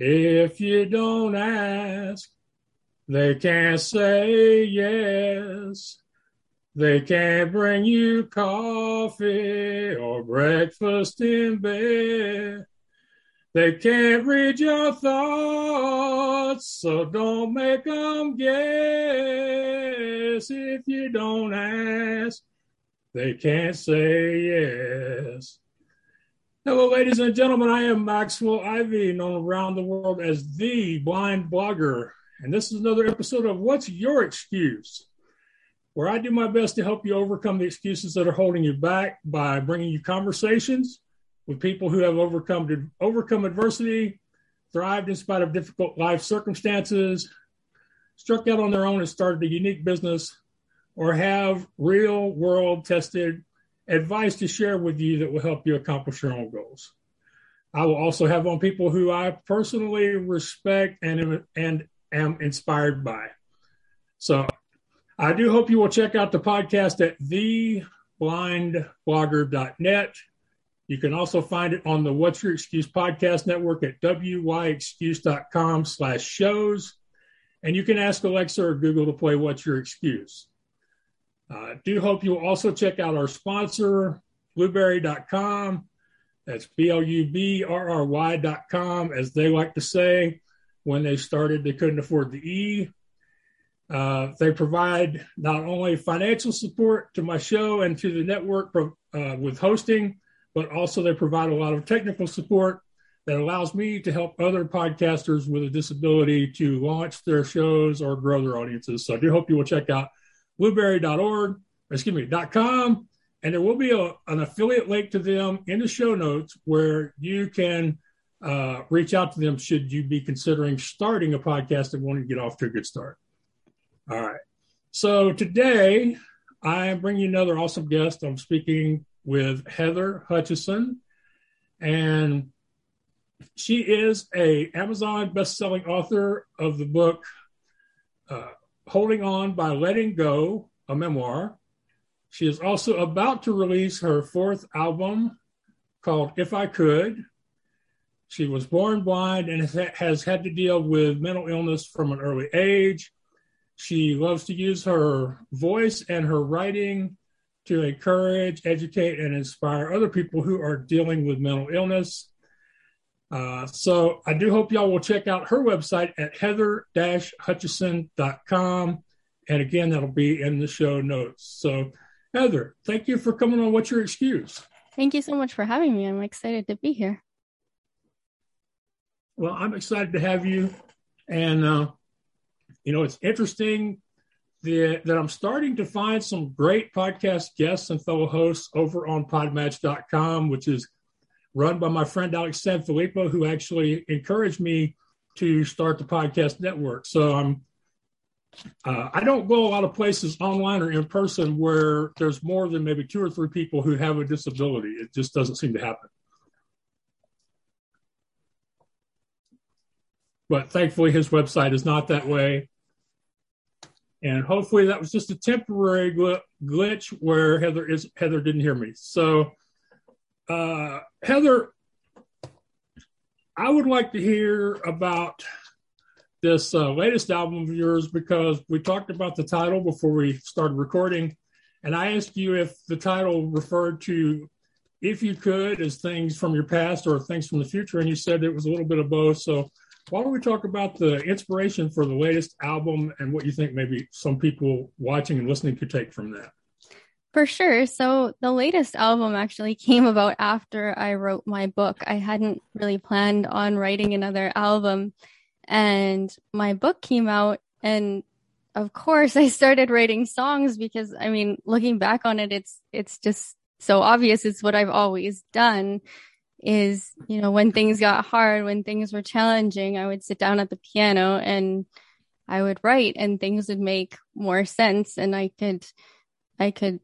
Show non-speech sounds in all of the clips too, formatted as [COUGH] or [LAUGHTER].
If you don't ask, they can't say yes. They can't bring you coffee or breakfast in bed. They can't read your thoughts, so don't make them guess. If you don't ask, they can't say yes. Hello, ladies and gentlemen. I am Maxwell Ivy, known around the world as the blind blogger. And this is another episode of What's Your Excuse? Where I do my best to help you overcome the excuses that are holding you back by bringing you conversations with people who have overcome overcome adversity, thrived in spite of difficult life circumstances, struck out on their own and started a unique business, or have real world tested advice to share with you that will help you accomplish your own goals. I will also have on people who I personally respect and and am inspired by. So I do hope you will check out the podcast at theblindblogger.net. You can also find it on the What's Your Excuse podcast network at wyexcuse.com slash shows. And you can ask Alexa or Google to play What's Your Excuse. I uh, do hope you'll also check out our sponsor, blubrry.com. That's B L U B R R Y.com, as they like to say. When they started, they couldn't afford the E. Uh, they provide not only financial support to my show and to the network uh, with hosting, but also they provide a lot of technical support that allows me to help other podcasters with a disability to launch their shows or grow their audiences. So I do hope you will check out blubrry.org, excuse me, dot .com, and there will be a, an affiliate link to them in the show notes where you can uh, reach out to them should you be considering starting a podcast and wanting to get off to a good start. All right. So today I am bringing another awesome guest. I'm speaking with Heather Hutchison, and she is a Amazon best-selling author of the book uh, "Holding On by Letting Go," a memoir. She is also about to release her fourth album called "If I Could." She was born blind and has had to deal with mental illness from an early age. She loves to use her voice and her writing to encourage, educate, and inspire other people who are dealing with mental illness. Uh, so I do hope y'all will check out her website at heather-hutchison.com. And again, that'll be in the show notes. So Heather, thank you for coming on What's Your Excuse? Thank you so much for having me. I'm excited to be here. Well, I'm excited to have you. And, uh, you know, it's interesting the, that I'm starting to find some great podcast guests and fellow hosts over on podmatch.com, which is run by my friend Alex Sanfilippo, who actually encouraged me to start the podcast network. So I'm uh, I don't go a lot of places online or in person where there's more than maybe two or three people who have a disability. It just doesn't seem to happen. But thankfully, his website is not that way. And hopefully that was just a temporary gl- glitch where Heather is Heather didn't hear me. So uh, Heather, I would like to hear about this uh, latest album of yours because we talked about the title before we started recording, and I asked you if the title referred to if you could as things from your past or things from the future, and you said it was a little bit of both. So why don't we talk about the inspiration for the latest album and what you think maybe some people watching and listening could take from that? For sure. So the latest album actually came about after I wrote my book. I hadn't really planned on writing another album and my book came out and of course [LAUGHS] I started writing songs because I mean looking back on it it's it's just so obvious it's what I've always done is, you know, when things got hard, when things were challenging, I would sit down at the piano and I would write and things would make more sense and I could, I could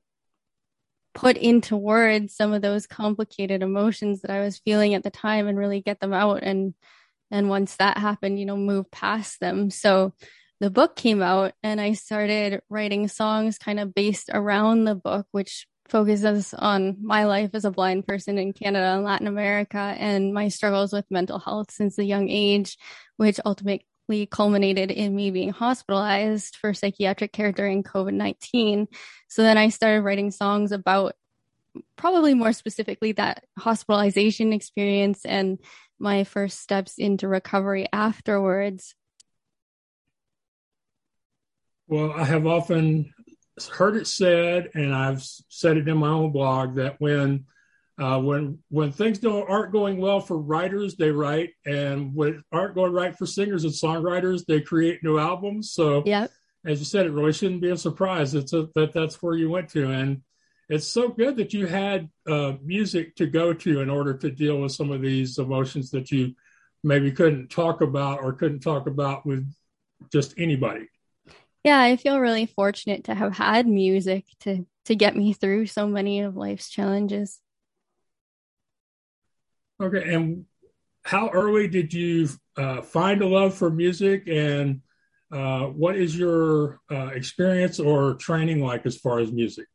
put into words some of those complicated emotions that I was feeling at the time and really get them out. And, and once that happened, you know, move past them. So the book came out and I started writing songs kind of based around the book, which focuses on my life as a blind person in Canada and Latin America and my struggles with mental health since a young age, which ultimately culminated in me being hospitalized for psychiatric care during COVID 19. So then I started writing songs about probably more specifically that hospitalization experience and my first steps into recovery afterwards. Well, I have often heard it said, and I've said it in my own blog that when uh, when when things don't aren't going well for writers, they write, and when aren't going right for singers and songwriters, they create new albums. So, yeah, as you said, it really shouldn't be a surprise. It's a, that that's where you went to, and it's so good that you had uh, music to go to in order to deal with some of these emotions that you maybe couldn't talk about or couldn't talk about with just anybody. Yeah, I feel really fortunate to have had music to to get me through so many of life's challenges. Okay, and how early did you uh, find a love for music, and uh, what is your uh, experience or training like as far as music?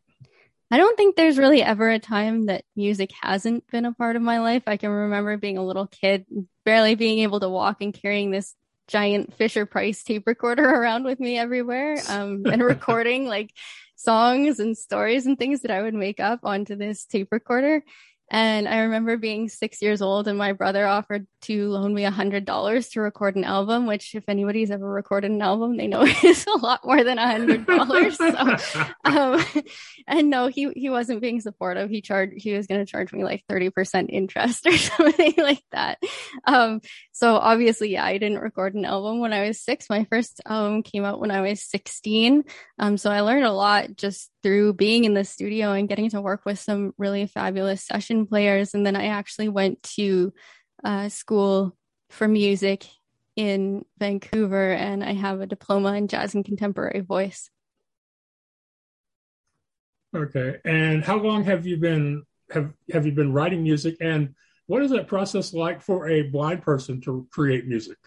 I don't think there's really ever a time that music hasn't been a part of my life. I can remember being a little kid, barely being able to walk and carrying this giant Fisher Price tape recorder [LAUGHS] around with me everywhere um, and [LAUGHS] recording like songs and stories and things that I would make up onto this tape recorder. And I remember being six years old and my brother offered to loan me a hundred dollars to record an album, which if anybody's ever recorded an album, they know [LAUGHS] is a lot more than a hundred dollars. so, [LAUGHS] um, and no, he, he wasn't being supportive. He charged, he was going to charge me like 30% interest [LAUGHS] or something like that. Um, so obviously, yeah, I didn't record an album when I was six. My first album came out when I was 16. Um, so I learned a lot just through being in the studio and getting to work with some really fabulous session players. And then I actually went to uh, school for music in Vancouver, and I have a diploma in jazz and contemporary voice. Okay, and how long have you been have have you been writing music, and what is that process like for a blind person to create music?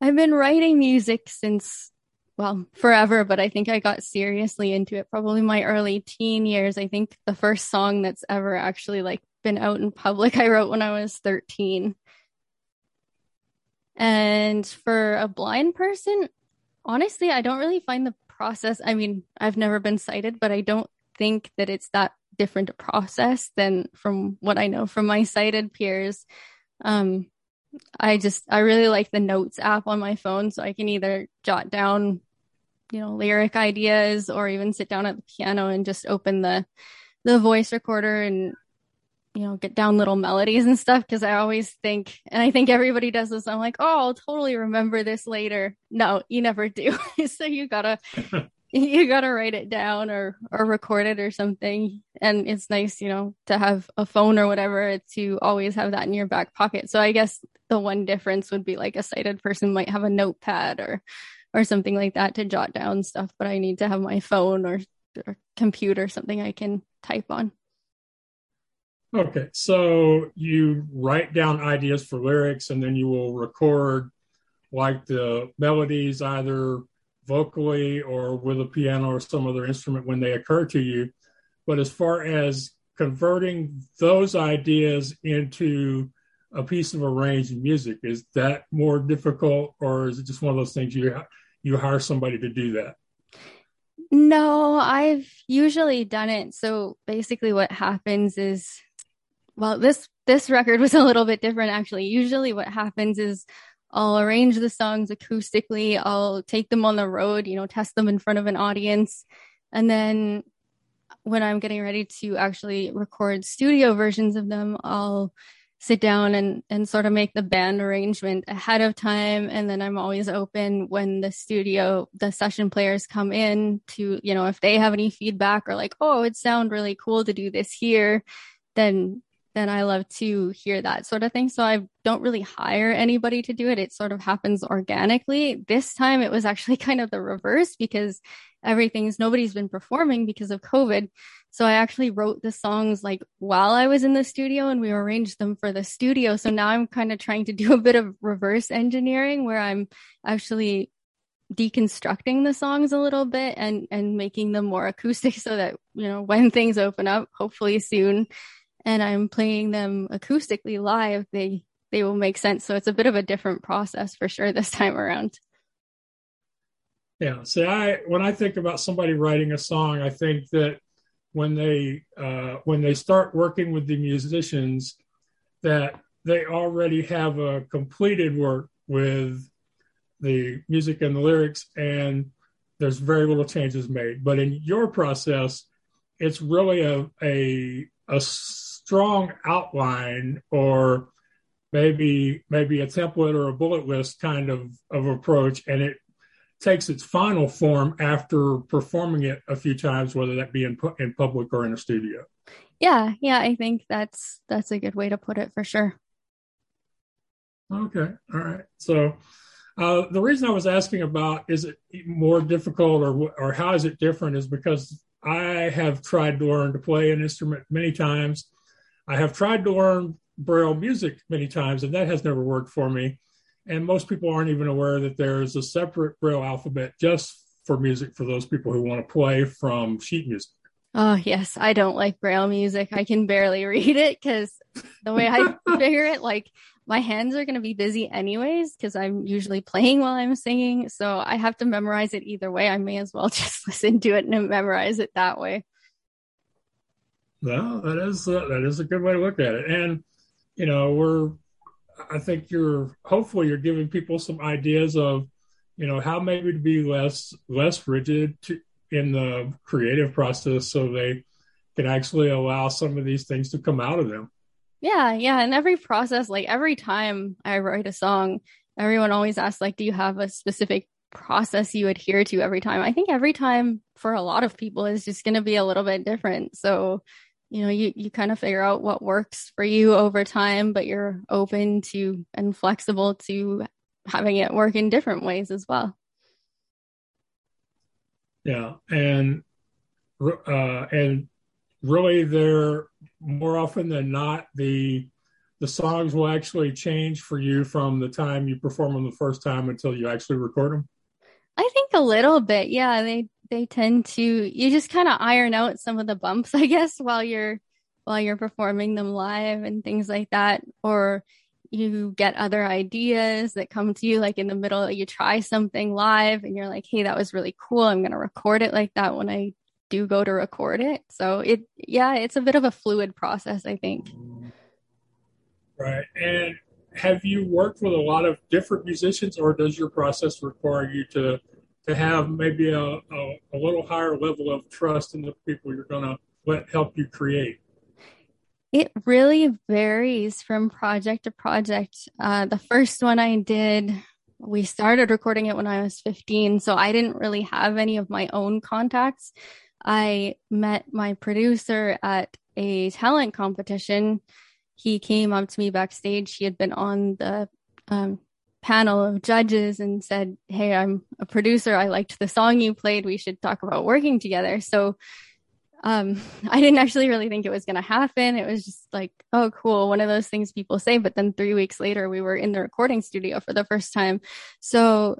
I've been writing music since well forever, but I think I got seriously into it probably my early teen years. I think the first song that's ever actually like been out in public [LAUGHS] I wrote when I was 13. And for a blind person, honestly, I don't really find the process. I mean, I've never been sighted, but I don't think that it's that different a process than from what I know from my sighted peers. Um, I just, I really like the notes app on my phone. So I can either jot down, you know, lyric ideas or even sit down at the piano and just open the, the voice recorder and you know, get down little melodies and stuff because I always think, and I think everybody does this. I'm like, oh, I'll totally remember this later. No, you never do. [LAUGHS] so you gotta, [LAUGHS] you gotta write it down or or record it or something. And it's nice, you know, to have a phone or whatever to always have that in your back pocket. So I guess the one difference would be like a sighted person might have a notepad or or something like that to jot down stuff, but I need to have my phone or, or computer something I can type on. Okay, so you write down ideas for lyrics and then you will record like the melodies either vocally or with a piano or some other instrument when they occur to you. But as far as converting those ideas into a piece of arranged music, is that more difficult or is it just one of those things you you hire somebody to do that? No, I've usually done it. So basically what happens is well, this this record was a little bit different actually. Usually what happens is I'll arrange the songs acoustically, I'll take them on the road, you know, test them in front of an audience, and then when I'm getting ready to actually record studio versions of them, I'll sit down and and sort of make the band arrangement ahead of time. And then I'm always open when the studio the session players come in to you know if they have any feedback or like oh it sound really cool to do this here then then I love to hear that sort of thing. So I don't really hire anybody to do it. It sort of happens organically. This time it was actually [LAUGHS] kind of the reverse because everything's nobody's been performing because of COVID. So I actually wrote the songs like while I was in the studio and we arranged them for the studio. So now I'm kind of trying to do a bit of reverse engineering where I'm actually deconstructing the songs a little bit and and making them more acoustic [LAUGHS] so that you know when things open up hopefully soon and i'm playing them acoustically live they they will make sense so it's a bit of a different process for sure this [LAUGHS] time around yeah see i when i think about somebody writing a song i think that when they uh, when they start working with the musicians that they already have a completed work with the music and the lyrics, and there's very little changes made. But in your process, it's really a a, a strong outline or maybe maybe a template or a bullet list kind of, of approach, and it takes its final form after performing it a few times, whether that be in in public or in a studio. Yeah, yeah, I think that's that's a good way to put it for sure. Okay, all right. So uh, the reason I was asking about is it more difficult or or how is it different is because I have tried to learn to play an instrument many times. I have tried to learn braille music many times, and that has never worked for me. And most people aren't even aware that there's a separate braille alphabet just for music for those people who want to play from sheet music. Oh, yes. I don't like braille music. I can barely read it because the way I [LAUGHS] figure it, like my hands are going to be busy anyways because I'm usually playing while I'm singing. So I have to memorize it either way. I may as well [LAUGHS] just listen to it and memorize it that way. Well, that is uh, that is a good way to look at it. And you know, we're I think you're hopefully you're giving people some ideas of you know how maybe to be less less rigid to, in the creative process so they can actually allow some of these things to come out of them. Yeah, yeah. And every process, like every time I write a song, everyone always asks, like, do you have a specific process you adhere to every time? I think every time for a lot of people is just going to be a little bit different. So, you know, you, you kind of figure out what works for you over time, but you're open to and flexible to having it work in different ways as well. Yeah. And, uh, and really they're more often than not the the songs will actually change for you from the time you perform them the first time until you actually record them i think a little bit yeah they they tend to you just kind of iron out some of the bumps [LAUGHS] i guess while you're while you're performing them live and things like that or you get other ideas that come to you like in the middle you try something live and you're like hey that was really cool i'm going to record it like that when i do go to record it. So it, yeah, it's a bit of a fluid process, I think. Right. And have you worked with a lot of different musicians, or does your process require you to to have maybe a, a, a little higher level of trust in the people you're going to let help you create? It really varies from project to project. Uh, the first one I did, we started recording it when I was 15, so I didn't really have any of my own contacts. I met my producer at a talent competition. He came up to me backstage. He had been on the um, panel of judges and said, Hey, I'm a producer. I liked the song you played. We should talk about working together. So um, [LAUGHS] I didn't actually really think it was going to happen. It was just like, oh, cool. One of those things people say. But then three weeks later, we were in the recording studio for the first time. So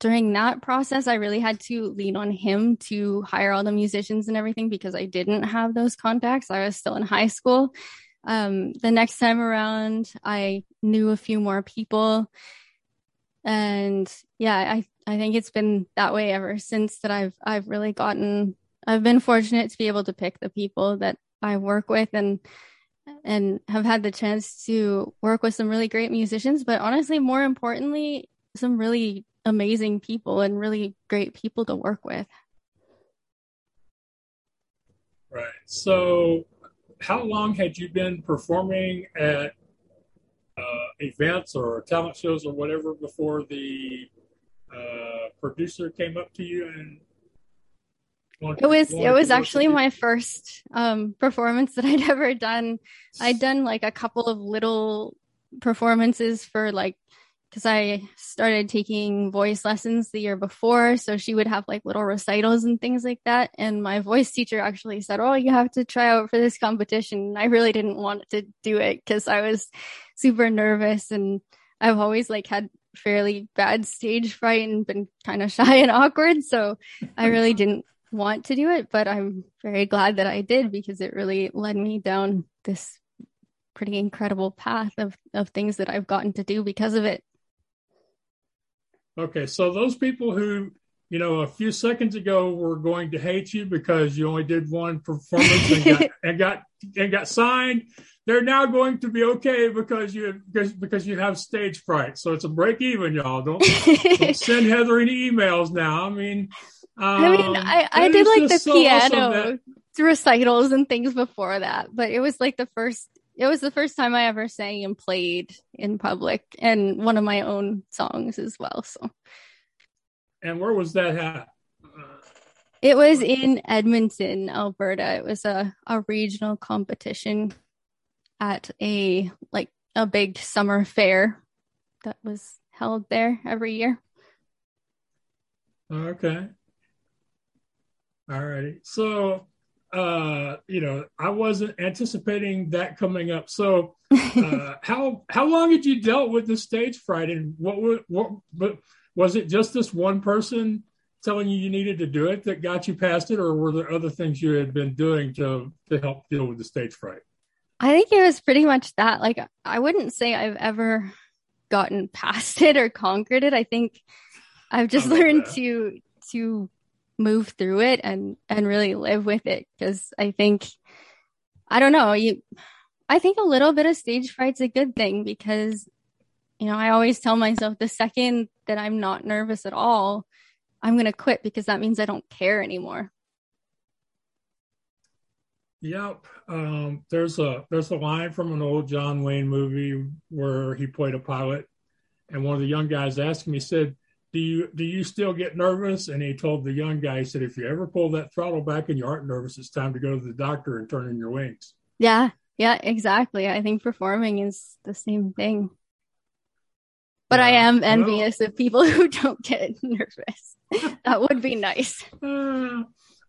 during that process, I really had to lean on him to hire all the musicians and everything because I didn't have those contacts. I was still in high school. Um, the next time around, I knew a few more people. And yeah, I, I think it's been that way ever since that I've, I've really gotten, I've been fortunate to be able to pick the people that I work with and, and have had the chance to work with some really great musicians, but honestly, more importantly, some really amazing people and really great people to work with. Right. So, how long had you been performing at events or talent shows or whatever before the uh, producer came up to you and it was it was actually my first um, performance that I'd [LAUGHS] ever done. I'd done like a couple of little performances for like because I started taking voice lessons the year before. So she would have like little recitals and things like that. And my voice teacher actually said, Oh, you have to try out for this competition. And I really didn't want to do it because I was super nervous and I've always like had fairly bad stage fright and been kind of [LAUGHS] shy and awkward. So I really didn't want to do it, but I'm very glad that I did because it really led me down this pretty incredible path of, of things that I've gotten to do because of it. Okay, so those people who, you know, a few seconds ago were going to hate you because you only did one performance and got [LAUGHS] and got and got signed, they're now going to be okay because you because, because you have stage fright. So it's a break even, y'all. Don't, don't [LAUGHS] send Heather any emails now. I mean, um, I mean, I, I did like the so piano awesome that... recitals and things before that, but it was like the first it was the first time I ever sang and played in public and one of my own songs as well. So, and where was that at? It was in Edmonton, Alberta. It was a, a regional competition at a like a big summer fair that was held there every year. Okay. All righty. So uh, you know, I wasn't anticipating that coming up. So, [LAUGHS] uh, how how long had you dealt with the stage fright, and what what but was it just this one person telling you you needed to do it that got you past it, or were there other things you had been doing to to help deal with the stage fright? I think it was pretty much that. Like, I wouldn't say I've ever gotten [LAUGHS] past it or conquered it. I think I've just learned that. to to move through it and and really live with it because I think I don't know you I think a little bit of stage fright's a good thing because you know I always tell myself the second that I'm not nervous at all I'm going to quit because that means I don't care anymore. Yep. Um, there's a there's a line from an old John Wayne movie where he played a pilot, and one of the young guys asked him. He said, do you do you still get nervous? And he told the young guy, he said, if you ever pull that throttle back and you aren't nervous, it's time to go to the doctor and turn in your wings. Yeah, yeah, exactly. I think performing is the same thing. But yeah. I am envious well, of people [LAUGHS] who don't get nervous. [LAUGHS] that would be nice. Uh,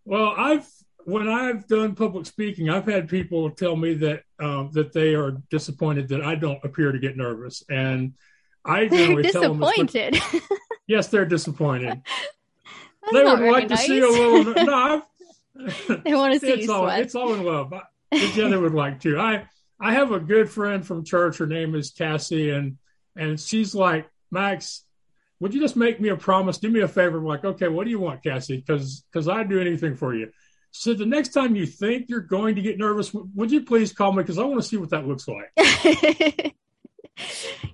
well, I've when I've done public speaking, I've had people tell me that um, that they are disappointed that I don't appear to get nervous, and I generally disappointed. Tell them [LAUGHS] yes, they're disappointed. [LAUGHS] they would like nice. to see a little. [LAUGHS] No, I've, [LAUGHS] they want to see it's all, sweat. It's all in love. I, yeah, they would like to. I I have a good friend from church. Her name is Cassie, and and she's like Max. Would you just make me a promise? Do me a favor. I'm like, okay, what do you want, Cassie? Because because I'd do anything for you. So the next time you think you're going to get nervous, would you please call me? Because I want to see what that looks like.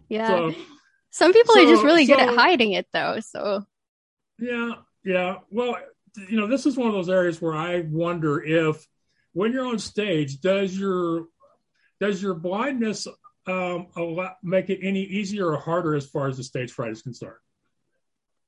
yeah. So, Some people so, are just really so, good at hiding it, though. So. Yeah, yeah. Well, you know, this is one of those areas where I wonder if, when you're on stage, does your does your blindness um, lot, make it any easier or harder as far as the stage fright is concerned?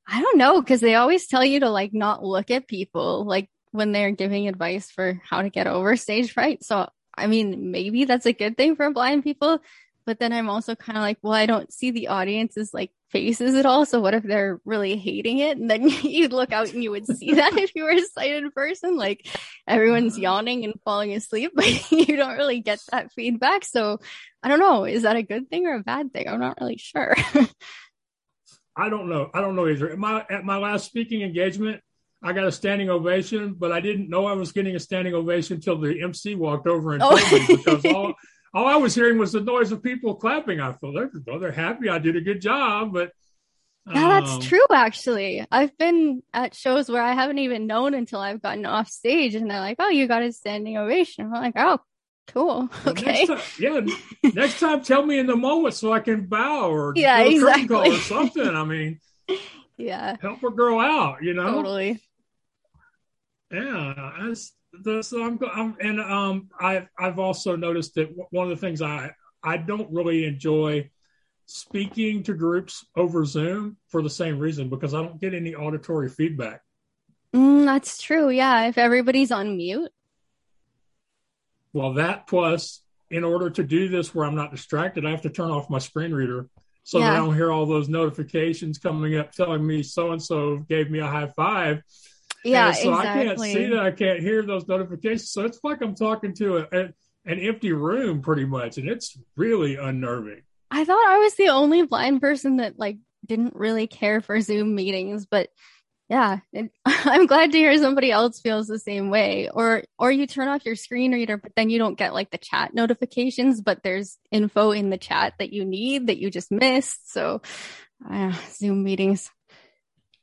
I don't know because they always tell you to like not look at people like when they're giving advice for how to get over stage fright. So I mean, maybe that's a good thing for blind people but then I'm also kind of like, well, I don't see the audience's like faces at all. So what if they're really hating it? And then [LAUGHS] you'd look out and you would see that if you were a sighted person, like everyone's mm-hmm. yawning and falling asleep, [LAUGHS] but you don't really get that feedback. So I don't know. Is that a good thing or a bad thing? I'm not really sure. [LAUGHS] I don't know. I don't know either. At my at my last speaking engagement, I got a standing ovation, but I didn't know I was getting a standing ovation until the MC walked over and oh. told oh. me because all all I was hearing was the noise of people clapping. I thought they're, oh, they're happy. I did a good job, but yeah, that's um, true. Actually, I've been at shows where I haven't even known until I've gotten off stage, and they're like, "Oh, you got a standing ovation." I'm like, "Oh, cool, okay." Next time, yeah, next time, tell me in the moment so I can bow or [LAUGHS] yeah, exactly. or something. I mean, [LAUGHS] yeah, help a girl out, you know. Totally. Yeah, that's the, so I'm, I'm and um I've I've also noticed that one of the things I I don't really enjoy speaking to groups over Zoom for the same reason because I don't get any auditory feedback. Mm, that's true. Yeah, if everybody's on mute. Well, that plus, in order to do this where I'm not distracted, I have to turn off my screen reader so yeah. that I don't hear all those notifications coming up telling me so and so gave me a high five yeah, and so exactly. I can't see that. I can't hear those notifications. So it's like I'm talking to a, a, an empty room pretty much. And it's really unnerving. I thought I was the only blind person that like didn't really care for Zoom meetings, but yeah, it, [LAUGHS] I'm glad to hear somebody else feels the same way. Or or you turn off your screen reader, but then you don't get like the chat notifications, but there's info in the chat that you need that you just missed. So, uh, Zoom meetings.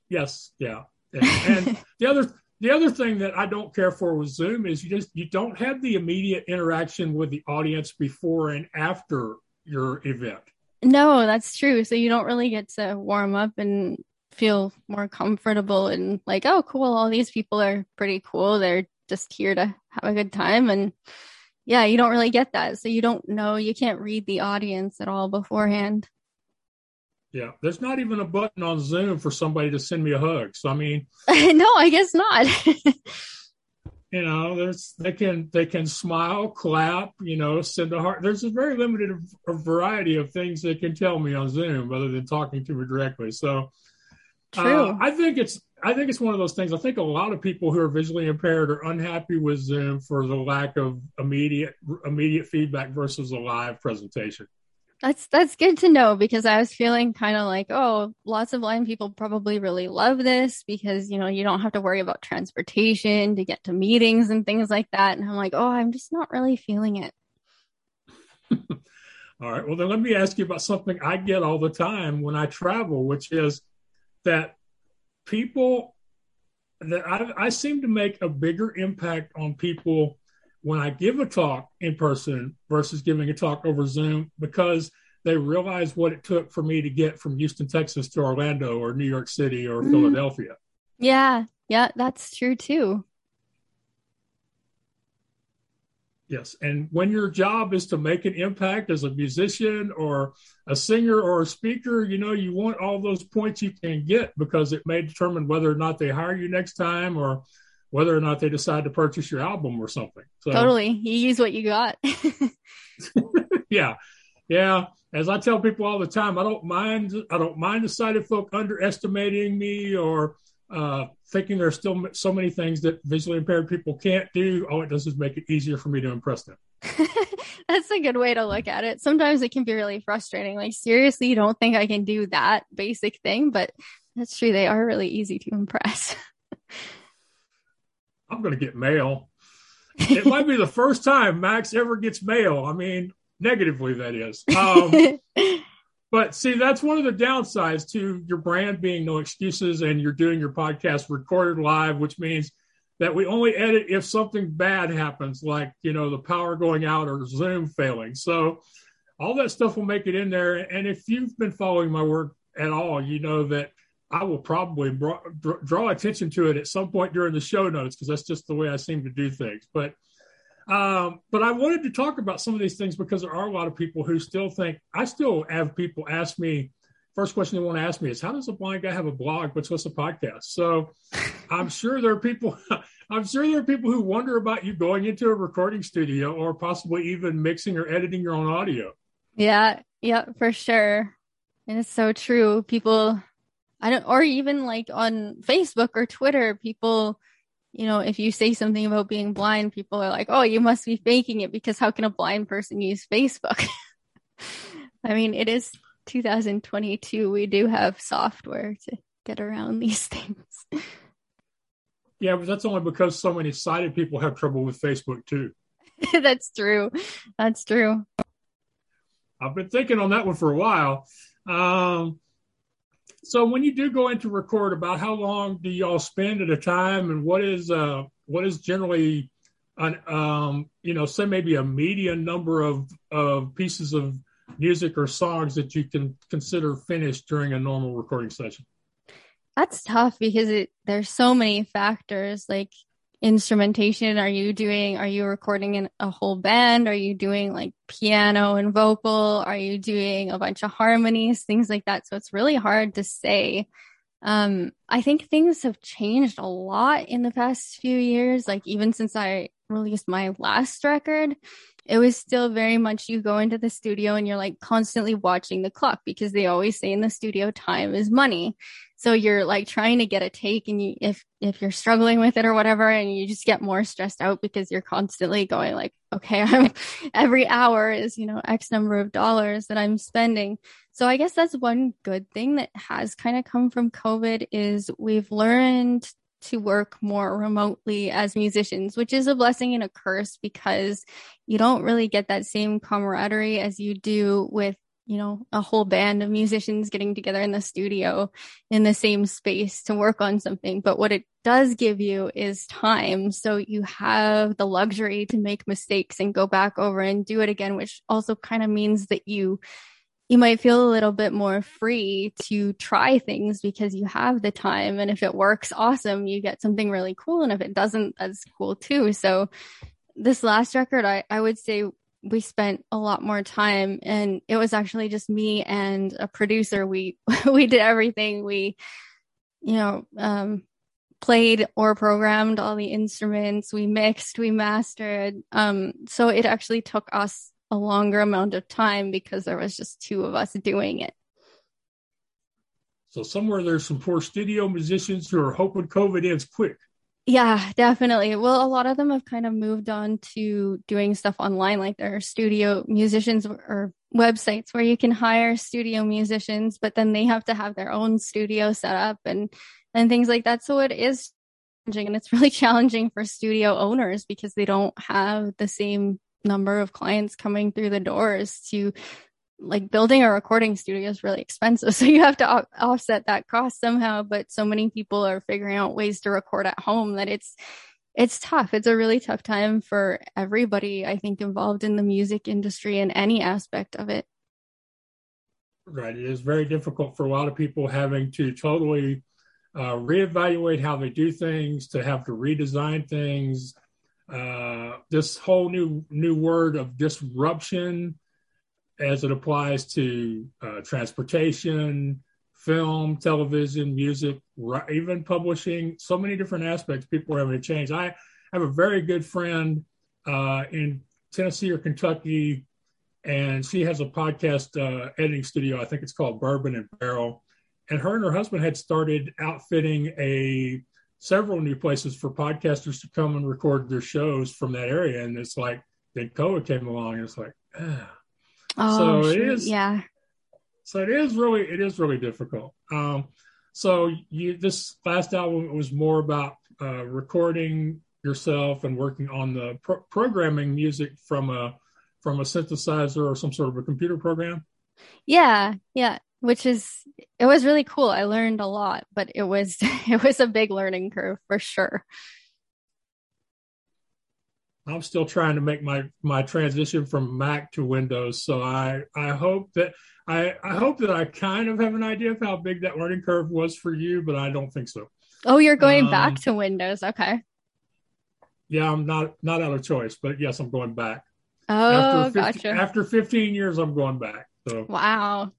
Yes, yeah, and, the other the other thing that I don't care for with Zoom is you just you don't have the immediate interaction with the audience before and after your event. No, that's true. So you don't really get to warm up and feel more comfortable and like, oh, cool. All these people are pretty cool. They're just here to have a good time. And yeah, you don't really get that. So you don't know, you can't read the audience at all beforehand. Yeah, there's not even a button on Zoom for somebody to send me a hug. So I mean, [LAUGHS] no, I guess not. [LAUGHS] you know, there's they can they can smile, clap, you know, send a heart. There's a very limited a variety of things they can tell me on Zoom other than talking to me directly. So True. Uh, I think it's I think it's one of those things. I think a lot of people who are visually impaired are unhappy with Zoom for the lack of immediate immediate feedback versus a live presentation. That's that's good to know because I was feeling kind of like, oh, lots of blind people probably really love this because you know you don't have to worry about transportation to get to meetings and things like that. And I'm like, oh, I'm just not really feeling it. [LAUGHS] all right. Well, then let me ask you about something I get all the time when I travel, which is that people that I, I seem to make a bigger impact on people when I give a talk in person versus giving a talk over Zoom because they realize what it took for me to get from Houston, Texas to Orlando or New York City or mm. Philadelphia. Yeah, yeah, that's true too. Yes. And when your job is to make an impact as a musician or a singer or a speaker, you know, you want all those points you can get because it may determine whether or not they hire you next time or whether or not they decide to purchase your album or something. So, totally. You use what you got. [LAUGHS] yeah. Yeah. As I tell people all the time, I don't mind I don't mind the sighted folk underestimating me or uh, thinking there's still so many things that visually impaired people can't do. All it does is make it easier for me to impress them. [LAUGHS] That's a good way to look at it. Sometimes it can be really frustrating. Like, seriously, you don't think I can do that basic thing? But that's true. They are really easy to impress. [LAUGHS] I'm going to get mail. It might be the [LAUGHS] first time Max ever gets mail. I mean, negatively, that is. [LAUGHS] Um, but see, that's one of the downsides to your brand being no excuses and you're doing your podcast recorded live, which means that we only edit if something bad happens, like, you know, the power going out or Zoom failing. So all that stuff will make it in there. And if you've been following my work at all, you know that I will probably draw, attention to it at some point during the show notes because that's just the way I seem to do things. But um, but I wanted to talk about some of these things because there are a lot of people who still think, I still have people ask me, first question they want to ask me is, how does a blind guy have a blog? What's, what's a podcast? So I'm sure there are people, [LAUGHS] I'm sure there are people who wonder about you going into a recording studio or possibly even mixing or editing your own audio. Yeah. Yeah, for sure. And it's so true. People, I don't, or even like on Facebook or Twitter, people, you know, if you say something about being blind, people are like, oh, you must be faking it because how can a blind person use Facebook? [LAUGHS] I mean, it is 2022. We do have software to get around [LAUGHS] these things. Yeah, but that's only because so many sighted people have trouble with Facebook too. [LAUGHS] that's true. That's true. I've been thinking on that one for a while. Um, so when you do go into record, about how long do y'all spend at a time, and what is uh what is generally an um you know say maybe a median number of of pieces of music or songs that you can consider finished during a normal recording session? That's tough because it there's so many factors like instrumentation. Are you doing are you recording in a whole band? Are you doing like piano and vocal? Are you doing a bunch of harmonies things like that? So it's really hard to say. Um i think things have changed a lot in the past few years. Like even since i released my last record, it was still very much you go into the studio and you're like constantly watching the clock because they always say in the studio time is money. So you're like trying to get a take and you, if, if you're struggling with it or whatever, and you just get more stressed out because you're constantly going like, okay, [LAUGHS] I'm every hour is, you know, X number of dollars that I'm spending. So I guess that's one good thing that has kind of come from COVID is we've learned to work more remotely as musicians, which is a blessing and a curse because you don't really get that same camaraderie as you do with, you know, a whole band of musicians getting together in the studio in the same space to work on something. But what it does give you is time. So you have the luxury to make mistakes and go back over and do it again, which also kind of means that you you might feel a little bit more free to try things because you have the time. And if it works, awesome, you get something really cool. And if it doesn't, that's cool too. So this last record, I, I would say we spent a lot more time and it was actually just me and a producer. We, [LAUGHS] we did everything. We, you know, um, played or programmed all the instruments. We mixed, we mastered. Um, so it actually took us a longer amount of time because there was just two of us doing it. So somewhere there's some poor studio musicians who are hoping COVID ends quick. Yeah, definitely. Well, a lot of them have kind of moved on to doing stuff online, like there are studio musicians or websites where you can hire studio musicians, but then they have to have their own studio set up and and things like that. So it is challenging and it's really [LAUGHS] challenging for studio owners because they don't have the same number of clients coming through the doors to like building a recording studio is really expensive. [LAUGHS] So you have to o- offset that cost somehow. But so many people are figuring out ways to record at home that it's, it's tough. It's a really tough time for everybody, I think, involved in the music industry in any aspect of it. Right. It is very difficult for a lot of people having to totally uh, reevaluate how they do things, to have to redesign things, uh, this whole new new word of disruption as it applies to uh, transportation, film, television, music, even publishing, so many different aspects people are having to change. I have a very good friend uh, in Tennessee or Kentucky, and she has a podcast uh, editing studio. I think it's called Bourbon and Barrel. And her and her husband had started outfitting a several new places for podcasters to come and record their shows from that area. And it's like, then COVID came along and it's like, ah. Oh, so sure. it is, yeah. So it is really, it is really difficult. Um, so you, this last album was more about uh, recording yourself and working on the pro- programming music from a from a synthesizer or some sort of a computer program. Yeah, yeah which is it was really cool. I learned a lot, but it was [LAUGHS] it was a big learning curve for sure. I'm still trying to make my my transition from Mac to Windows, so I I hope that I I hope that I kind of have an idea of how big that learning curve was for you, but I don't think so. Oh, you're going um, back to Windows, okay? Yeah, I'm not not out of choice, but yes, I'm going back. Oh, after 15, gotcha. After 15 years, I'm going back. So wow,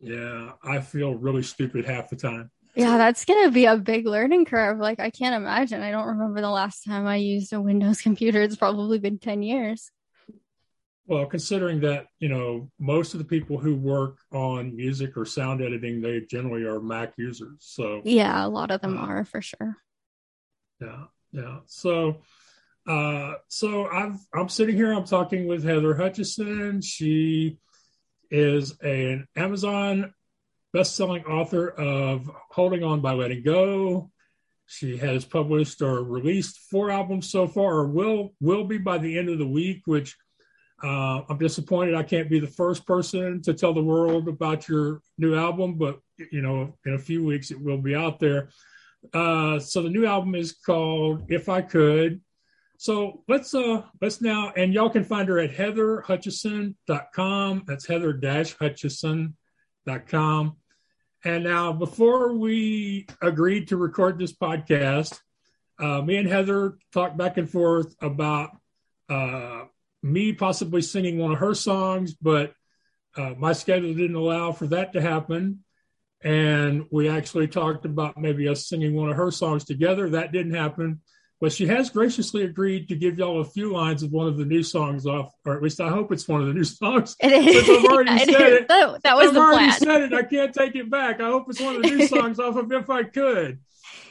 yeah, I feel really stupid half the time. Yeah, that's going to be a big learning curve. Like, I can't imagine. I don't remember the last time I used a Windows [LAUGHS] computer. It's probably been 10 years. Well, considering that, you know, most of the people who work on music or sound editing, they generally are Mac users. So, yeah, a lot of them uh, are for sure. Yeah. Yeah. So, uh, so I've, I'm sitting here, I'm talking with Heather Hutchison. She is an Amazon best-selling author of Holding On by Letting Go. She has published or released four albums so far, or will will be by the end of the week. Which uh, I'm disappointed I can't be the first person to tell the world about your new album, but you know, in a few weeks it will be out there. Uh, so the new album is called "If I Could." So let's uh let's now and y'all can find her at heatherhutchison.com. That's heather-hutchison.com. And now before we agreed to record this podcast, uh, me and Heather talked back and forth about uh, me possibly singing one of her songs, but uh, my schedule didn't allow for that to happen. And we actually talked about maybe us singing one of her songs together. That didn't happen. But she has graciously agreed to give y'all a few lines of one of the new songs off, or at least I hope it's one of the new [LAUGHS] songs. It is. I've already It said is. it. That, that was I've the already plan. said it. I can't take it back. I hope it's one of the new [LAUGHS] songs off of If I Could.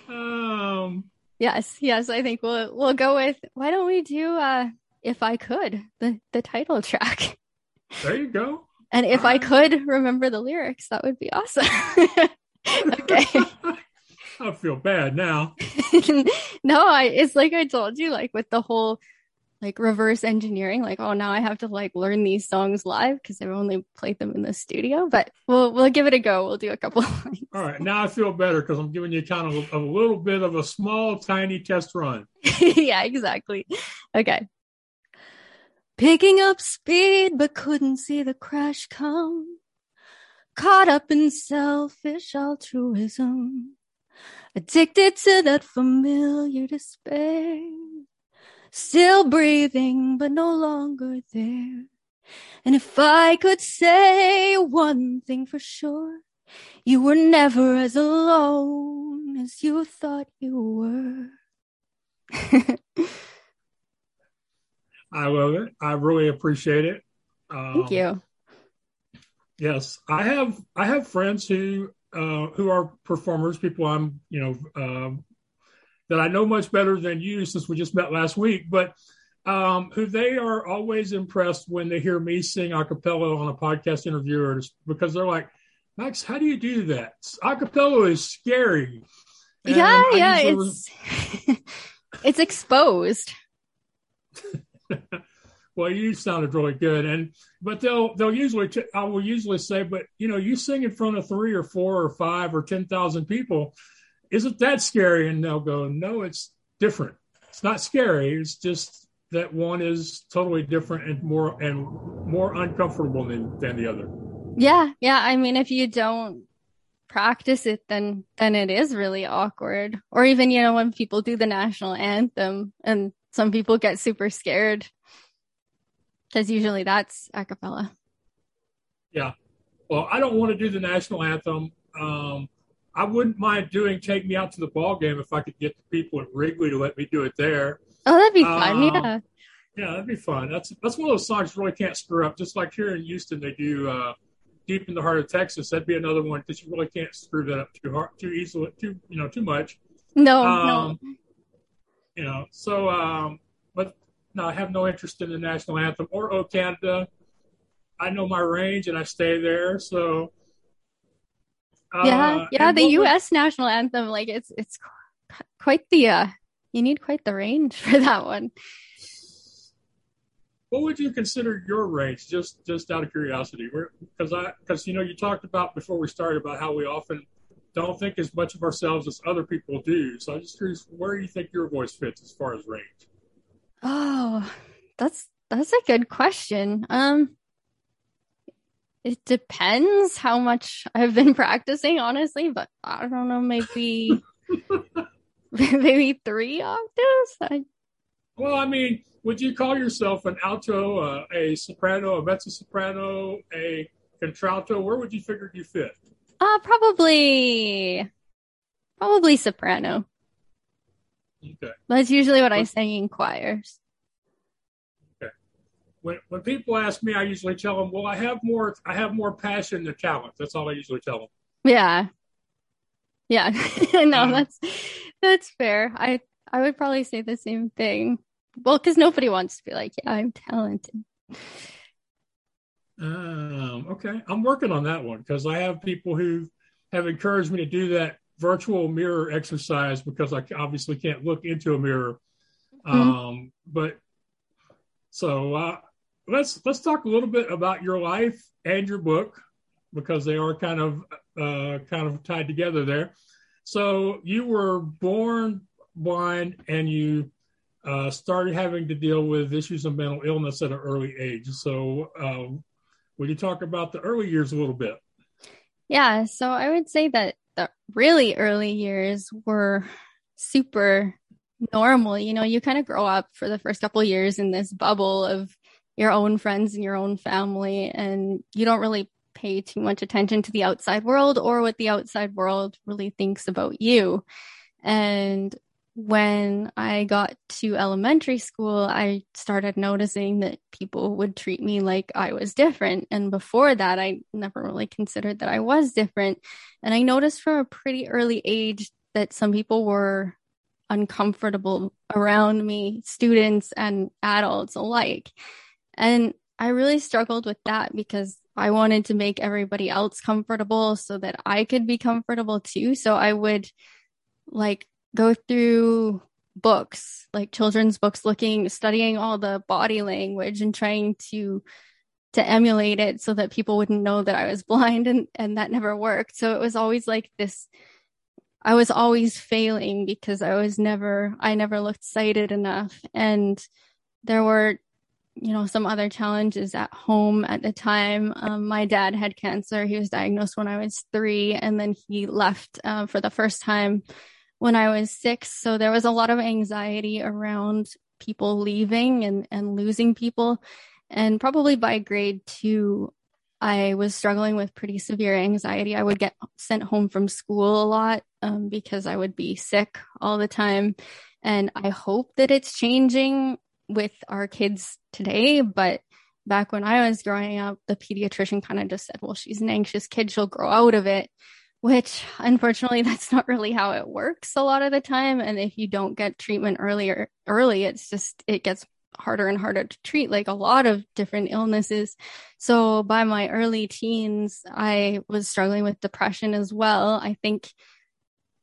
Um, Yes, yes, I think we'll we'll go with why don't we do uh if I could, the the title track. there you go. And if I Alright. could remember the lyrics, that would be awesome. [LAUGHS] okay. I feel bad now. [LAUGHS] no, I it's like I told you, like with the whole like reverse engineering, like, oh now I have to like learn these songs live because I've only played them in the studio. But we'll we'll give it a go. We'll do a couple lines. All right, now I feel better because I'm giving you kind of a, a little bit of a small, tiny test run. [LAUGHS] yeah, exactly. Okay. Picking up speed, but couldn't see the crash come. Caught up in selfish altruism. Addicted to that familiar despair. Still breathing, but no longer there. And if I could say one thing for sure, you were never as alone as you thought you were. [LAUGHS] I love it. I really appreciate it. Um, Thank you. Yes, I have. I have friends who uh, who are performers. People I'm, you know, um, that I know much better than you since we just met last week. But um, who they are always impressed when they hear me sing a cappella on a podcast interview, or just- because they're like, Max, how do you do that? A cappella is scary. And yeah, I yeah, it's [LAUGHS] it's exposed. [LAUGHS] well, you sounded really good, and but they'll they'll usually t- I will usually say, but you know, you sing in front of three or four or five or ten thousand people, isn't that scary? And they'll go, no, it's different. It's not scary. It's just that one is totally different and more and more uncomfortable than than the other. Yeah, yeah. I mean, if you don't practice it, then then it is really awkward. Or even, you know, when people do the national anthem and some people get super scared. Because usually that's a cappella. Yeah. Well, I don't want to do the national anthem. Um, I wouldn't mind doing "Take Me Out to the Ball Game" if I could get the people at Wrigley to let me do it there. Oh, that'd be fun. Um, Yeah. Yeah, that'd be fun. That's that's one of those songs you really can't screw up. Just like here in Houston, they do uh, "Deep in the Heart of Texas." That'd be another one that you really can't screw that up too hard, too easily, too you know, too much. No, Um, You know, so um, no, I have no interest in the national anthem or "O Canada." I know my range and I stay there. So no. Yeah, uh, yeah. The U.S. national anthem, like it's it's quite the uh, you need quite the range [LAUGHS] for that one. what would you consider your range just just out of curiosity because i because you know you talked about before we started about how we often don't think as much of ourselves as other people do so i'm just curious where do you think your voice fits as far as range Oh, that's that's a good question. Um, it depends how much I've been [LAUGHS] practicing, honestly, but I don't know, maybe [LAUGHS] [LAUGHS] maybe three octaves. I, well i mean would you call yourself an alto uh, a soprano a mezzo soprano a contralto where would you figure you fit uh, probably probably soprano. Okay That's usually what I sing in choirs. Okay. when when people ask me i usually tell them well i have more i have more passion than talent that's all i usually tell them Yeah, yeah. [LAUGHS] no, Um, that's that's fair. I I would probably say the same thing. Well, because nobody wants to be like, yeah, I'm talented. Um, okay, I'm working on that one because I have people who have encouraged me to do that virtual mirror exercise because I obviously can't look into a mirror. Um, but so uh, let's let's talk a little bit about your life and your book because they are kind of uh, kind of tied together there. So you were born blind and you uh, started having to deal with issues of mental illness at an early age. So um, would you talk about the early years a little bit? Yeah, so I would say that the really early years were super normal. You know, you kind of grow up for the first couple years in this bubble of your own friends and your own family, and you don't really pay too much attention to the outside world or what the outside world really thinks about you. And when I got to elementary school, I started noticing that people would treat me like I was different. And before that, I never really considered that I was different. And I noticed from a pretty early age that some people were uncomfortable around me, students and adults alike. And I really struggled with that because I wanted to make everybody else comfortable so that I could be comfortable too. So I would like go through books, like children's books, looking, studying all the body language and trying to to emulate it so that people wouldn't know that I was [LAUGHS] blind and and that never worked. So it was always like this I was always failing because I was never I never looked sighted enough. And there were you know some other challenges at home at the time. Um, my dad had cancer. He was diagnosed when i was three and then he left uh, for the first time when I was six. So there was a lot of anxiety around people leaving and, and losing people. And probably by grade two, I was struggling with pretty severe anxiety. I would get sent home from school a lot um, because I would be sick all the time. And I hope that it's changing with our kids today. But back when I was growing up, the pediatrician kind of just said, well, she's an anxious kid. She'll grow out of it which unfortunately [LAUGHS] that's not really how it works a lot of the time. And if you don't get treatment earlier early it's just it gets harder and harder to treat like a lot of different illnesses. So by my early teens i was struggling with depression as well. I think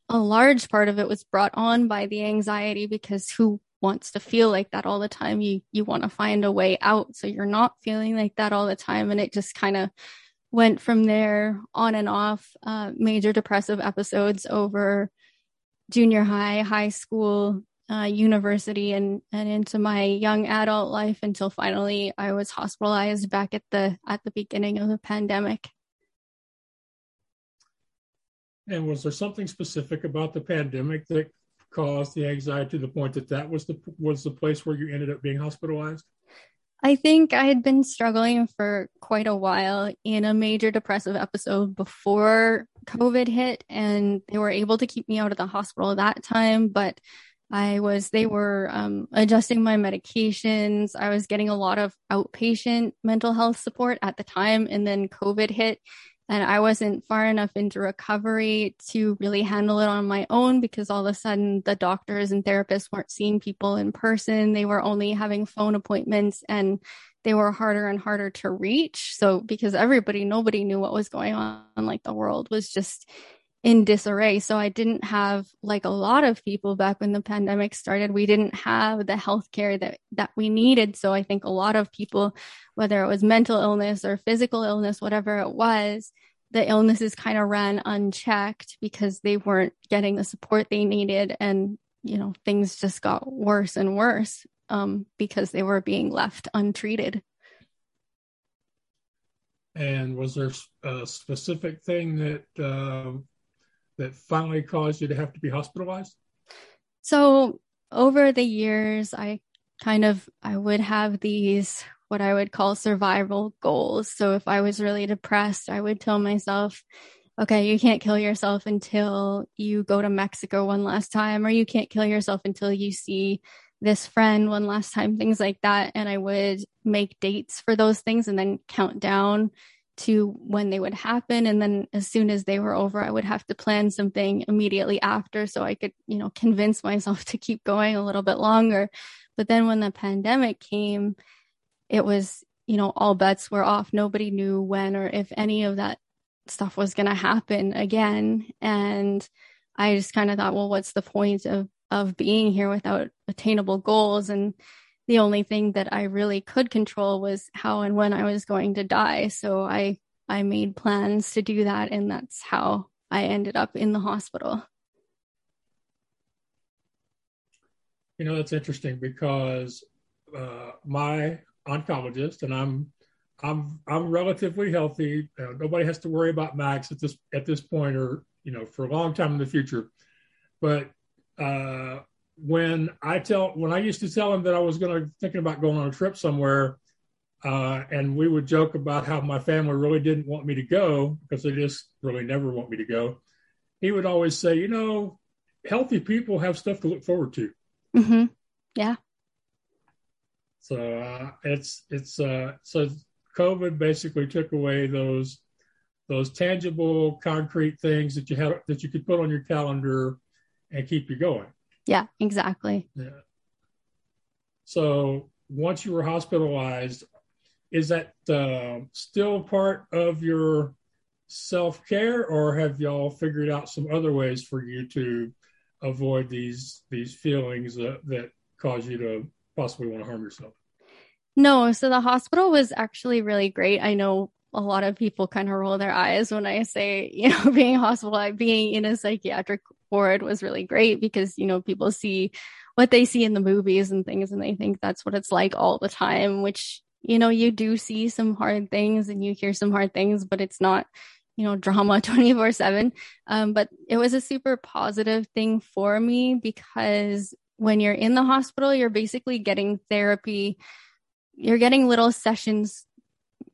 a large part of it was brought on by the anxiety because who wants to feel like that all the time? You you want to find a way out so you're not feeling like that all the time. And it just kind of went from there on and off uh, major depressive episodes over junior high, high school, uh, university, and and into my young adult life until finally I was hospitalized back at the at the beginning of the pandemic. And was there something specific about the pandemic that caused the anxiety to the point that that was the was the place where you ended up being hospitalized? I think I had been struggling for quite a while in a major depressive episode before COVID hit, and they were able to keep me out of the hospital that time. But I was, they were um, adjusting my medications. I was getting a lot of outpatient mental health support at the time, and then COVID hit and I wasn't far enough into recovery to really handle it on my own because all of a sudden the doctors and therapists weren't seeing people in person. They were only having phone appointments and they were harder and harder to reach. So because everybody, nobody knew what was going on. Like the world was just in disarray. So I didn't have like a lot of people back when the pandemic started. We didn't have the healthcare that that we needed. So I think a lot of people, whether it was mental illness or physical illness, whatever it was, the illnesses kind of ran unchecked because they weren't getting the support they needed, and you know things just got worse and worse um, because they were being left untreated. And was there a specific thing that uh, that finally caused you to have to be hospitalized? So over the years, I kind of I would have these what I would call survival goals. So if I was really depressed, I would tell myself, okay, you can't kill yourself until you go to Mexico one last time, or you can't kill yourself until you see this friend one last time, things like that. And I would make dates for those things and then count down to when they would happen. And then as soon as they were over i would have to plan something immediately after so i could you know convince myself [LAUGHS] to keep going a little bit longer. But then when the pandemic came it was you know all bets were off. Nobody knew when or if any of that stuff was going to happen again. And i just kind of thought well what's the point of of being here without attainable goals? And the only thing that I really could control was how and when I was going to die. So I I made plans to do that and that's how I ended up in the hospital. You know, that's interesting because uh, my oncologist and I'm I'm I'm relatively healthy. Uh, nobody has to worry about Max at this at this point or you know for a long time in the future. But uh, when I tell when I used to tell him that I was going to thinking about going on a trip somewhere, uh, and we would joke about how my family really didn't want me to go because they just really never want me to go. He would always say, you know, healthy people have stuff to look forward to. Mm-hmm. Yeah. So uh, it's it's uh, so COVID basically took away those those tangible, concrete things that you had that you could put on your calendar and keep you going. Yeah, exactly. Yeah. So once you were hospitalized, is that uh, still part of your self care, or have y'all figured out some other ways for you to avoid these these feelings that, that cause you to possibly want to harm yourself? No, so the hospital was actually really great. I know a lot of people kind of roll their eyes when I say, you know, [LAUGHS] being hospitalized, being in a psychiatric ward was really great because, you know, people see what they see in the movies and things and they think that's what it's like all the time, which, you know, you do see some hard things and you hear some hard things, but it's not, you know, drama [LAUGHS] 24 seven. Um, but it was a super positive thing for me because when you're in the hospital, you're basically getting therapy. You're getting little sessions,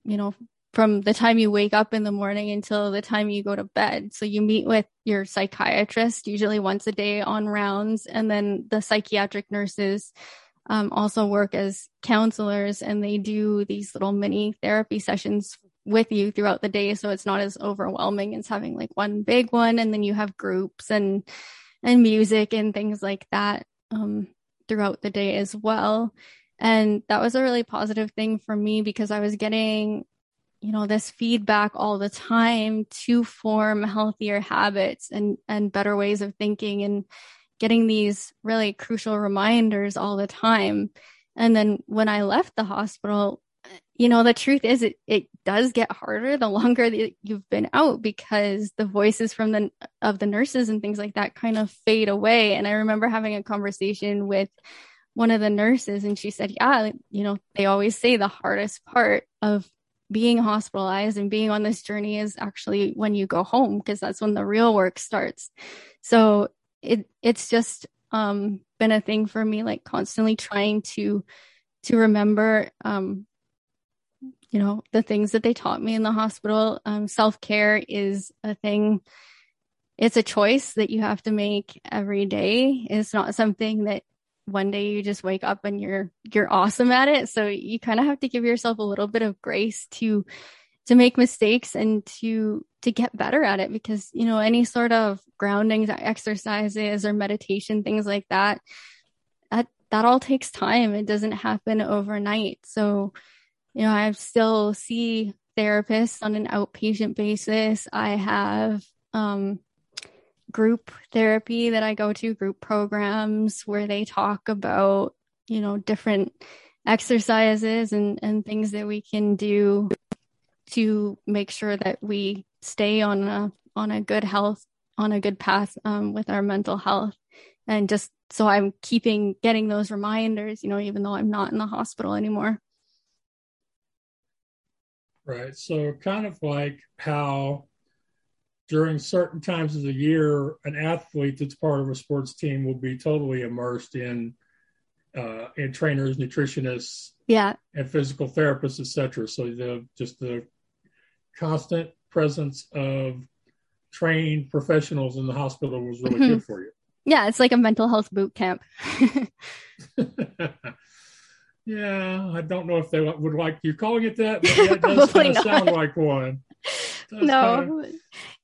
you know, from the time you wake up in the morning until the time you go to bed. So you meet with your psychiatrist usually once a day on rounds, and then the psychiatric nurses um, also work as counselors and they do these little mini therapy sessions with you throughout the day. So it's not as overwhelming as having like one big one, and then you have groups and and music and things like that um, throughout the day as well. And that was a really positive thing for me because I was getting you know this feedback all the time to form healthier habits and and better ways of thinking and getting these really crucial reminders all the time. And then when i left the hospital you know the truth is it it does get harder the longer that you've been out because the voices from the of the nurses and things like that kind of fade away. And i remember having a conversation with one of the nurses and she said yeah you know they always say the hardest part of being hospitalized and being on this journey is actually when you go home because that's when the real work starts. So it it's just um been a thing for me like constantly trying to to remember um you know the things that they taught me in the hospital. Um self-care is a thing. It's a choice that you have to make every day. It's not something that one day you just wake up and you're you're awesome at it. So you kind of have to give yourself a little bit of grace to to make mistakes and to to get better at it because you know any sort of grounding exercises or meditation things like that that that all takes time. It doesn't happen overnight. So you know i still see therapists on an outpatient basis. I have um group therapy that I go to, group programs where they talk about, you know, different exercises and, and things that we can do to make sure that we stay on a on a good health on a good path um, with our mental health. And just so i'm keeping getting those reminders you know even though i'm not in the hospital anymore. Right. So kind of like how during certain times of the year, an athlete that's part of a sports team will be totally immersed in uh, in trainers, nutritionists, yeah, and physical therapists, etc. So the just the constant presence of trained professionals in the hospital was really mm-hmm. good for you. Yeah, it's like a mental health boot camp. [LAUGHS] yeah, I don't know if they would like you calling it that, but that [LAUGHS] does kind of sound like one no,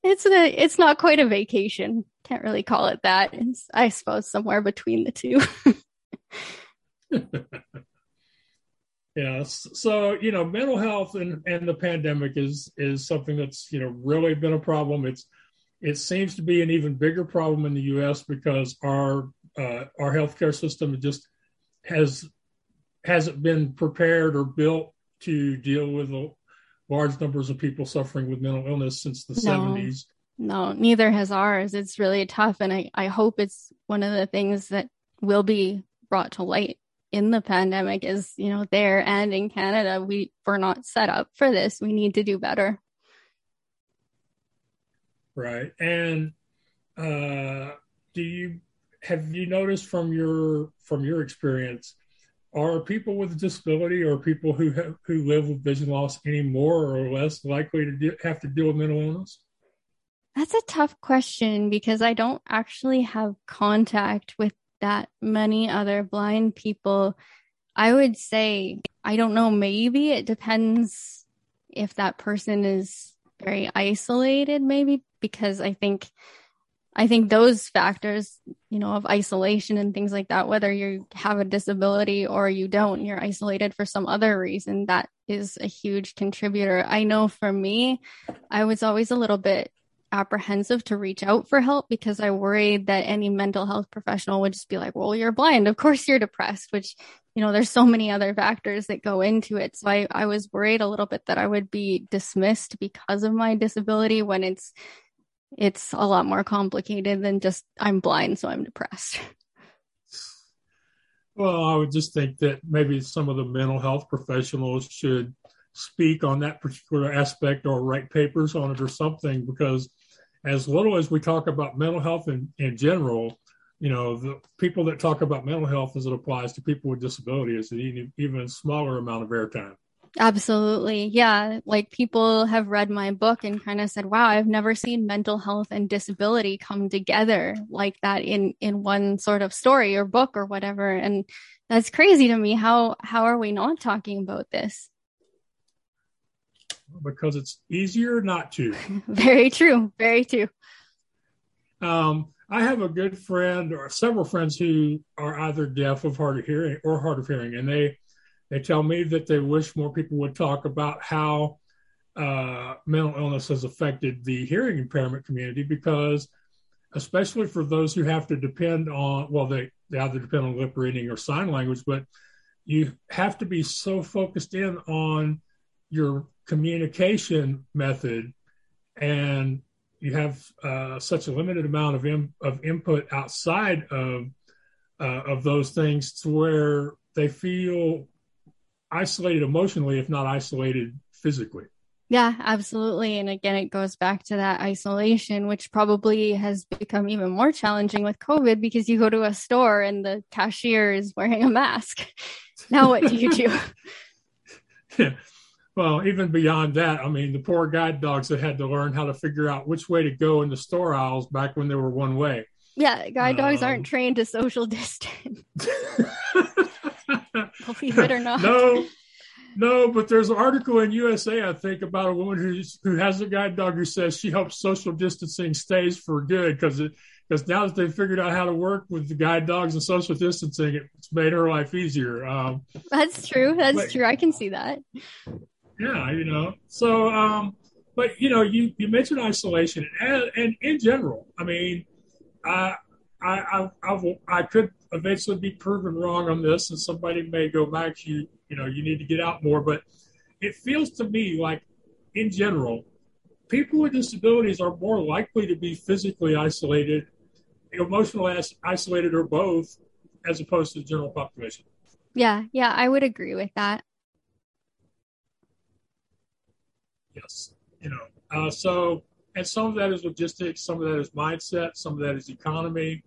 it's a, it's not quite a vacation. Can't really call it that. It's, I suppose somewhere between the two. [LAUGHS] yeah. So, you know, mental health and, and the pandemic is, is something that's, you know, really been a problem. It's, it seems to be an even bigger problem in the U.S. because our, uh, our healthcare system just has, hasn't been prepared or built to deal with large numbers of people suffering with mental illness since the no, 70s. No, neither has ours. It's really tough. And I, I hope it's one of the things that will be brought to light in the pandemic is, you know, there and in Canada, we, we're not set up for this. We need to do better. Right. And uh, do you have you noticed from your from your experience are people with a disability or people who have, who live with vision loss any more or less likely to have to deal with mental illness? That's a tough question because I don't actually have contact with that many other blind people. I would say, I don't know, maybe it depends if that person is very isolated, maybe because I think I think those factors, you know, of isolation and things like that, whether you have a disability or you don't, you're isolated for some other reason, that is a huge contributor. I know for me, I was always a little bit apprehensive to reach out for help because I worried that any mental health professional would just be like, well, you're blind. Of course you're depressed, which, you know, there's so many other factors that go into it. So I, I was worried a little bit that I would be dismissed because of my disability when it's it's a lot more complicated than just I'm blind, so I'm depressed. [LAUGHS] Well, I would just think that maybe some of the mental health professionals should speak on that particular aspect or write papers on it or something because as little as we talk about mental health in, in general, you know, the people that talk about mental health as it applies to people with disabilities, is an even smaller amount of airtime. Absolutely. Yeah. Like people have read my book and kind of said, wow, I've never seen mental health and disability come together like that in, in one sort of story or book or whatever. And that's crazy to me. How, how are we not talking about this? Because it's easier not to. [LAUGHS] Very true. Very true. Um, I have a good friend or several friends who are either deaf of hard of hearing or hard of hearing, and they they tell me that they wish more people would talk about how uh, mental illness has affected the hearing impairment community because, especially for those who have to depend on, well, they, they either depend on lip reading or sign language, but you have to be so focused in on your communication method and you have uh, such a limited amount of, in, of input outside of uh, of those things to where they feel isolated emotionally, if not isolated physically. Yeah, absolutely. And again, it goes back to that isolation, which probably has become even more challenging with COVID because you go to a store and the cashier is wearing a mask. [LAUGHS] now, what do you do? yeah. [LAUGHS] [LAUGHS] Well, even beyond that, I mean, the poor guide dogs that had to learn how to figure out which way to go in the store aisles back when they were one way. Yeah, guide dogs um, aren't trained to social distance. Believe it or not. No, no, but there's an article in USA, I think, about a woman who's, who has a guide dog who says she hopes social distancing stays for good because because now that they've figured out how to work with the guide dogs and social distancing, it's made her life easier. Um, That's true. That's but, true. I can see that. Yeah, you know. So, um, but you know, you you mentioned isolation, and, and in general, I mean, I I I, I could eventually be proven wrong on this, and somebody may go back. To you you know you need to get out more, but it feels to me like, in general, people with disabilities are more likely to be physically isolated, emotionally isolated, or both, as opposed to the general population. Yeah, yeah, I would agree with that. Yes, you know, uh, so and some of that is logistics, some of that is mindset, some of that is economy.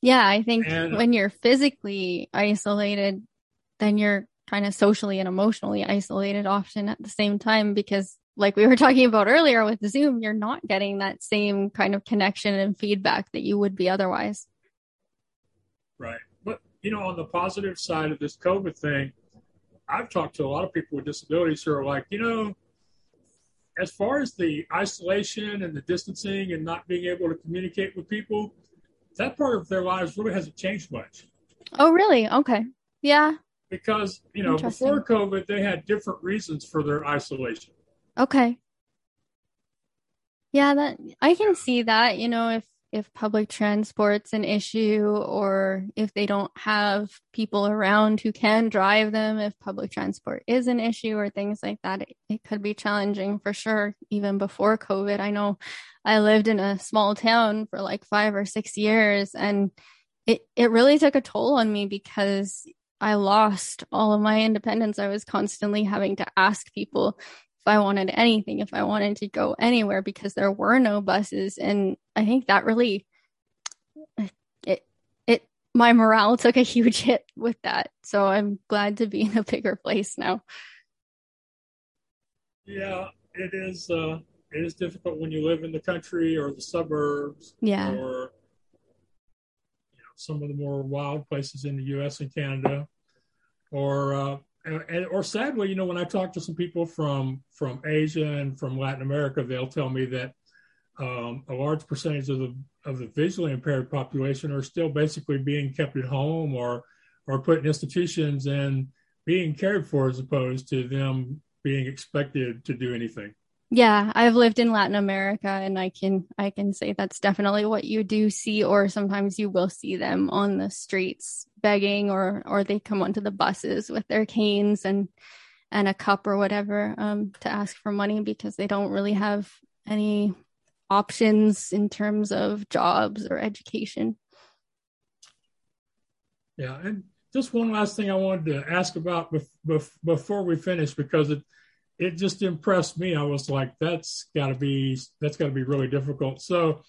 Yeah, I think and, when you're physically isolated, then you're kind of socially and emotionally isolated often at the same time because like we were [LAUGHS] talking about earlier with Zoom, you're not getting that same kind of connection and feedback that you would be otherwise. Right. But, you know, on the positive side of this COVID thing, I've talked to a lot of people with disabilities who are like, you know, as far as the isolation and the distancing and not being able to communicate with people, that part of their lives really hasn't changed much. Oh, really? Okay. Yeah. Because, you know, before COVID, they had different reasons for their isolation. Okay. Yeah, that I can see that, you know, if if public transport's an issue or if they don't have people around who can drive them, if public transport is an issue or things like that, it, it, could be challenging for sure, even before COVID. I know I lived in a small town for like five or six years and it, it really took a toll on me because I lost all of my independence. I was constantly having to ask people I wanted anything, if I wanted to go anywhere because there were no buses. And I think that really, it, it, my morale took a huge hit with that. So I'm glad to be in a bigger place now. Yeah. it is uh, it is difficult when you live in the country or the suburbs, yeah, or you know some of the more wild places in the U.S. and Canada, or uh, and, or sadly, you know, when I talk to some people from from Asia and from Latin America, they'll tell me that um, a large percentage of the of the visually impaired population are still basically being kept at home or or put in institutions and being cared for as opposed to them being expected to do anything. Yeah, I've lived in Latin America and I can I can say that's definitely what you do see or sometimes you will see them on the streets begging or or they come onto the buses with their canes and and a cup or whatever um, to ask for money because they don't really have any options in terms of jobs or education. Yeah, and just one last thing I wanted to ask about before we finish because it it just impressed me. I was like, that's got to be that's got to be really difficult. So,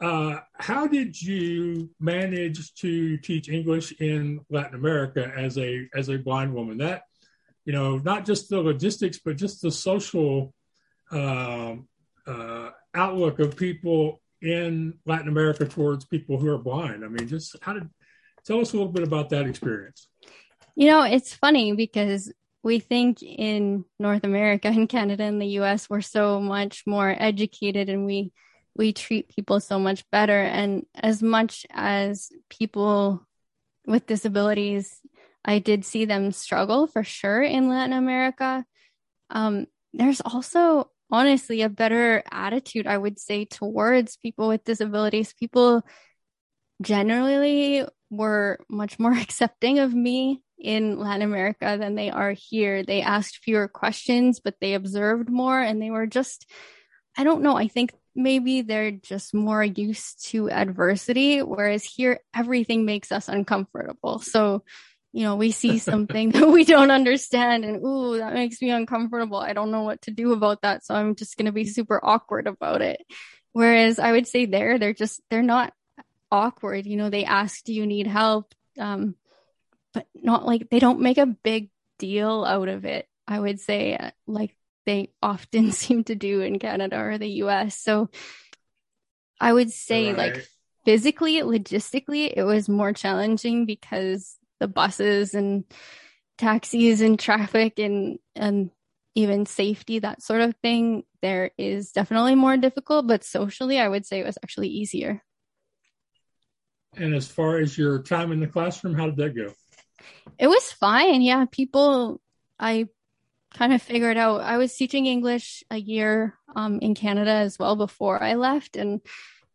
uh, how did you manage to teach English in Latin America as a as a blind woman? That you know, not just the logistics, but just the social um, uh, outlook of people in Latin America towards people who are blind. I mean, just how did tell us a little bit about that experience? You know, it's funny because we think in North America and Canada and the US we're so much more educated and we we treat people so much better. And as much as people with disabilities I did see them struggle for sure in Latin America. Um, there's also honestly a better attitude I would say towards people with disabilities. People generally were much more [LAUGHS] accepting of me in Latin America than they are here. They asked fewer questions, but they observed more and they were just, I don't know, I think maybe they're just more used to adversity, whereas here everything makes us uncomfortable. So, you know, we see [LAUGHS] something that we don't understand and ooh, that makes me uncomfortable. I don't know what to do about that. So I'm just going to be mm-hmm. super awkward about it. Whereas I would say there, they're just, they're not awkward. You know, they ask, do you need help? Um, but not like they don't make a big deal out of it. I would say uh, like they often [LAUGHS] seem to do in Canada or the US. So I would say right. like physically, logistically, it was more challenging because the buses and taxis and traffic and, and even safety, that sort of thing, there is definitely more difficult, but socially, I would say it was actually easier. And as far as your time in the classroom, how did that go? It was fine. Yeah, people, I kind of figured out. I was teaching English a year um, in Canada as well before I left, and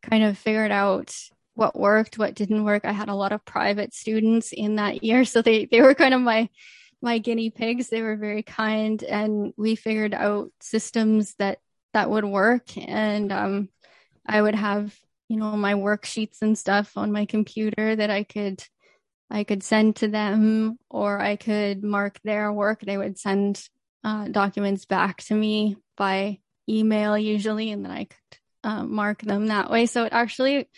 kind of figured out what worked, what didn't work. I had a lot of private students in that year, so they they were kind of my my guinea pigs. They were very kind, and we figured out systems that that would work. And um, I would have you know my worksheets and stuff on my computer that I could I could send to them or I could mark their work. They would send uh, documents back to me by email usually, and then I could uh, mark them that way. So it actually,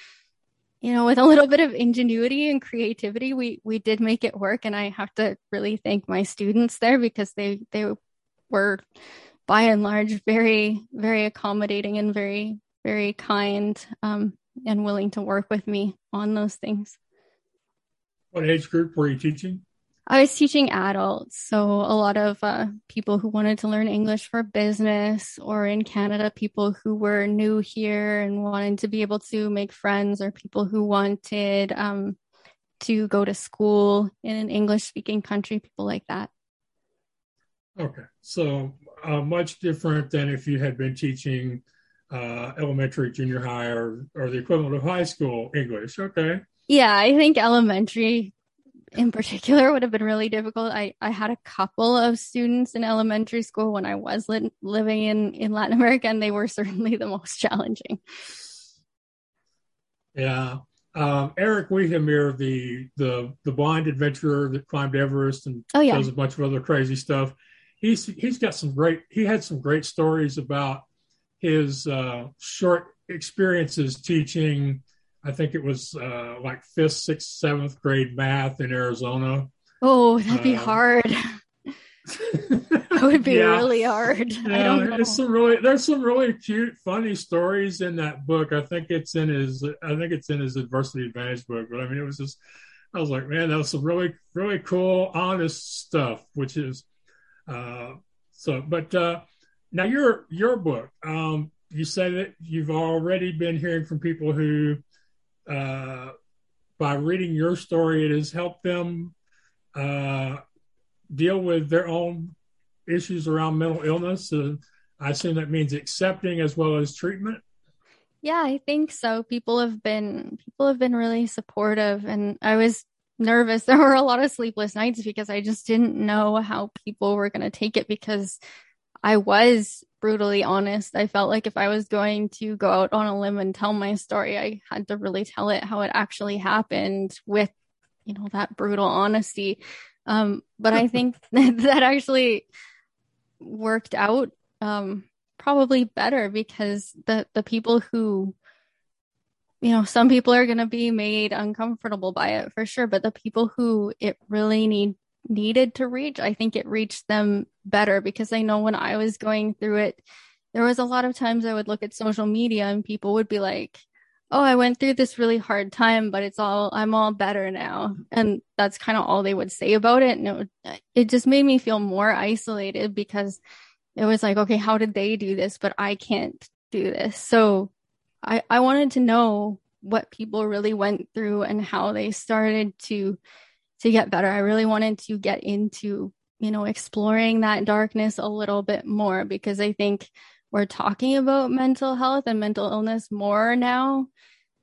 you know, with a little bit of ingenuity and creativity, we we did make it work. And I have to really thank my students there because they they were by and large very very accommodating and very very kind um, and willing to work with me on those things. What age group were you teaching? I was teaching adults, so a lot of uh, people who wanted to learn English for business, or in Canada, people who were new here and wanted to be able to make friends, or people who wanted um, to go to school in an English speaking country, people like that. Okay, so uh, much different than if you had been teaching uh, elementary, junior high, or, or the equivalent of high school English. Okay. Yeah, I think elementary in particular would have been really difficult. I, I had a couple of students in elementary school when I was li- living in, in Latin America, and they were [LAUGHS] certainly the most challenging. Yeah. Um, Eric Weihenmayer, the, the the blind adventurer that climbed Everest and oh, yeah. does a bunch of other crazy stuff. He's he's got some great. He had some great stories about his uh, short experiences teaching I think it was uh, like fifth, sixth, seventh grade math in Arizona. Oh, that'd be uh, hard. [LAUGHS] That would be yeah. really hard. Yeah, it's some really there's some really cute, funny stories in that book. I think it's in his I think it's in his adversity advantage book. But I mean, it was just I was like, man, that was some really really cool, honest stuff. Which is uh, so. But uh, now your your book, um, you say that you've already been hearing from people who, uh, by reading your story, it has helped them uh, deal with their own issues around mental illness. Uh, I assume that means accepting as well as treatment. Yeah, I think so. People have been people have been really supportive, and I was nervous. [LAUGHS] There were a lot of sleepless nights because I just didn't know how people were going to take it because I was brutally honest. I felt like if I was going to go out on a limb and tell my story, I had to really tell it how it actually happened with, you know, that brutal honesty. Um, but I think [LAUGHS] that actually worked out um, probably better because the the people who you know some people are going to be made uncomfortable by it for sure but the people who it really need needed to reach i think it reached them better because i know when i was going through it there was a lot of times i would look at social media and people would be like oh i went through this really hard time but it's all i'm all better now. And that's kind of all they would say about it. And it, would, it just made me feel more isolated because it was like okay how did they do this but i can't do this? So i i wanted to know what people really went through and how they started to to get better. I really wanted to get into you know exploring that darkness a little bit more because i think we're talking about mental health and mental illness more now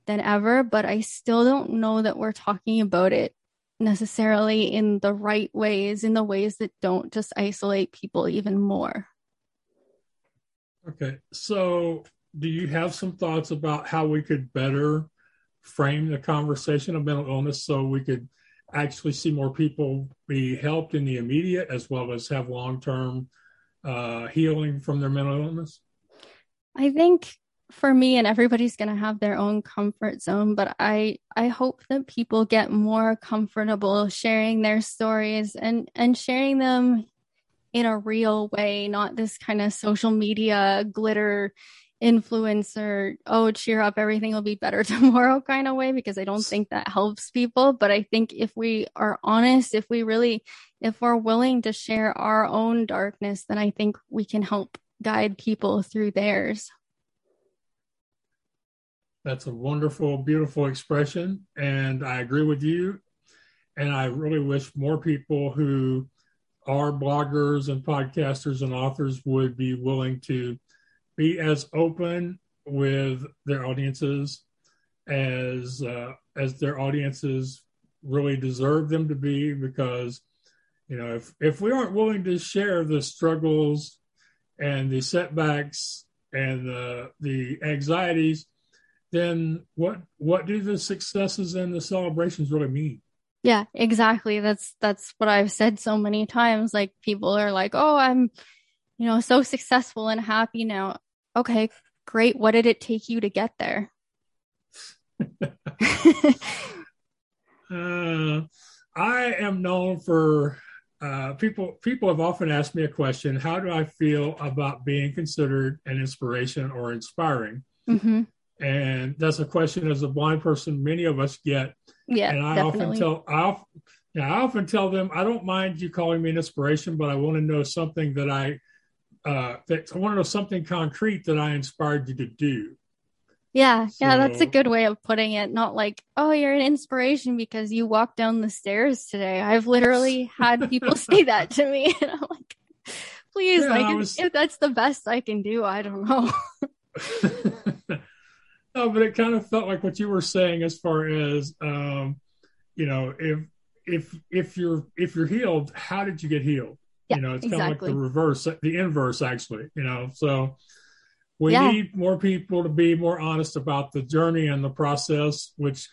than ever, but I still don't know that we're talking about it necessarily in the right ways, in the ways that don't just isolate people even more. Okay. So, do you have some thoughts about how we could better frame the conversation of mental illness so we could actually see more people be helped in the immediate as well as have long term uh, healing from their mental illness? I think for me and everybody's going to have their own comfort zone but i i hope that people get more comfortable sharing their stories and and sharing them in a real way not this kind of social media glitter influencer oh cheer up everything will be better [LAUGHS] tomorrow kind of way because i don't think that helps people but i think if we are honest if we really if we're willing to share our own darkness then i think we can help guide people through theirs that's a wonderful, beautiful expression. And I agree with you. And I really wish more people who are bloggers and podcasters and authors would be willing to be as open with their audiences as uh, as their audiences really deserve them to be because you know if if we aren't willing to share the struggles and the setbacks and the the anxieties then what what do the successes and the celebrations really mean? Yeah, exactly. That's that's what I've said so many times. Like people are like, "Oh, I'm, you know, so successful and happy now." Okay, great. What did it take you to get there? [LAUGHS] uh, I am known for uh, people. People have often asked me a question: How do I feel about being considered an inspiration or inspiring? Mm-hmm. And that's a question as a blind person many of us get. Yeah. And I definitely. often tell I, yeah, I often tell them I don't mind you calling me an inspiration, but I want to know something that I uh that I want to know something concrete that I inspired you to do. Yeah, so, yeah, that's a good way of putting it. Not like, oh, you're an inspiration because you walked down the stairs today. I've literally [LAUGHS] had people say that to me, and I'm like, please, yeah, like, was... if, if that's the best I can do, I don't know. [LAUGHS] No, but it kind of felt like what you were saying as far as um, you know, if if if you're if you're healed, how did you get healed? Yeah, you know, it's exactly. kind of like the reverse, the inverse, actually. You know, so we yeah. need more people to be more honest about the journey and the process. Which,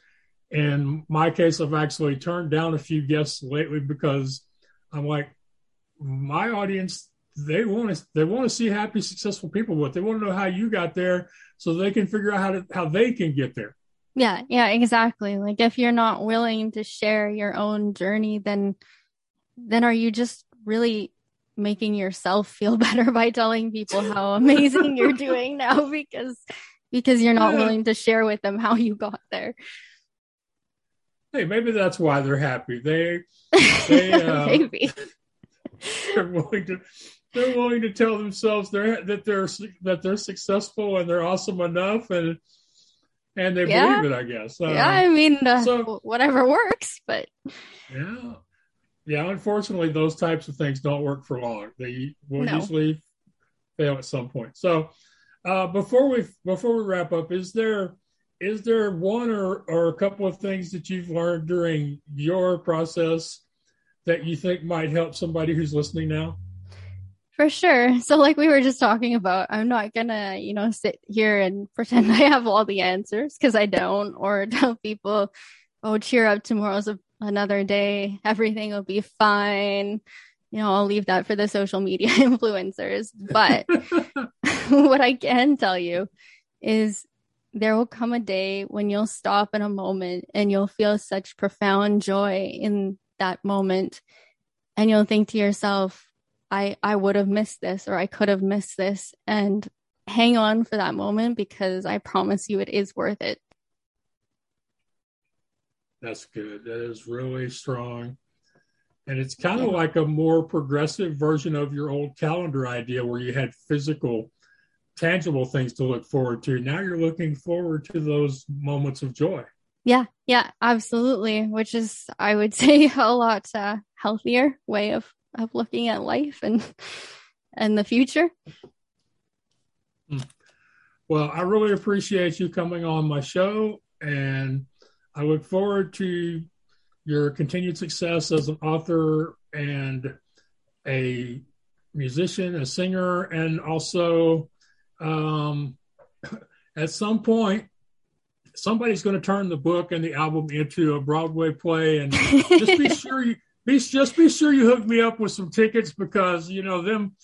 in my case, I've actually turned down a few guests lately because I'm like, my audience they want to they want to see happy, successful people. But they want to know how you got there so they can figure out how to how they can get there. Yeah, yeah, exactly. Like if you're not willing to share your own journey, then then are you just really making yourself feel [LAUGHS] better by telling people how amazing you're [LAUGHS] doing now because because you're not willing to share with them how you got there. Hey, maybe that's why they're happy. They, they [LAUGHS] uh, maybe they're willing to they're willing to tell themselves they're that they're that they're successful and they're awesome enough and and they yeah. believe it. I guess. Uh, yeah, I mean, uh, so whatever works, but yeah, yeah. Unfortunately, those types of things don't work for long. They will no. usually fail at some point. So, uh, before we before we wrap up, is there is there one or or a couple of things that you've learned during your process that you think might help somebody who's listening now? For sure. [LAUGHS] So like we were just talking about, I'm not gonna, you know, sit here and [LAUGHS] pretend I have all the answers because I don't, or [LAUGHS] tell people, oh, cheer up, tomorrow's a, another day, everything will be fine. You know, I'll leave that for the social media [LAUGHS] influencers. But [LAUGHS] what I can tell you is there will come a day when you'll stop in a moment and you'll feel such profound joy in that moment. And you'll think to yourself, I I would have missed this or I could have missed this and hang on for that moment because I promise you it is worth it. That's good. That is really strong. And it's kind of like a more progressive version of your old calendar idea where you had physical, tangible things to look forward to. Now you're looking forward to those moments of joy. Yeah, yeah, absolutely. Which is, I would [LAUGHS] say, a lot uh, healthier way of of looking at life and [LAUGHS] and the future. Hmm. Well, I really appreciate you coming on my show, and I look forward to your continued success as an author and a musician, a singer, and also um, [CLEARS THROAT] at some point somebody's going to turn the book and the album into a Broadway play, and just be [LAUGHS] sure you be just be sure you hook me up with some tickets because you know them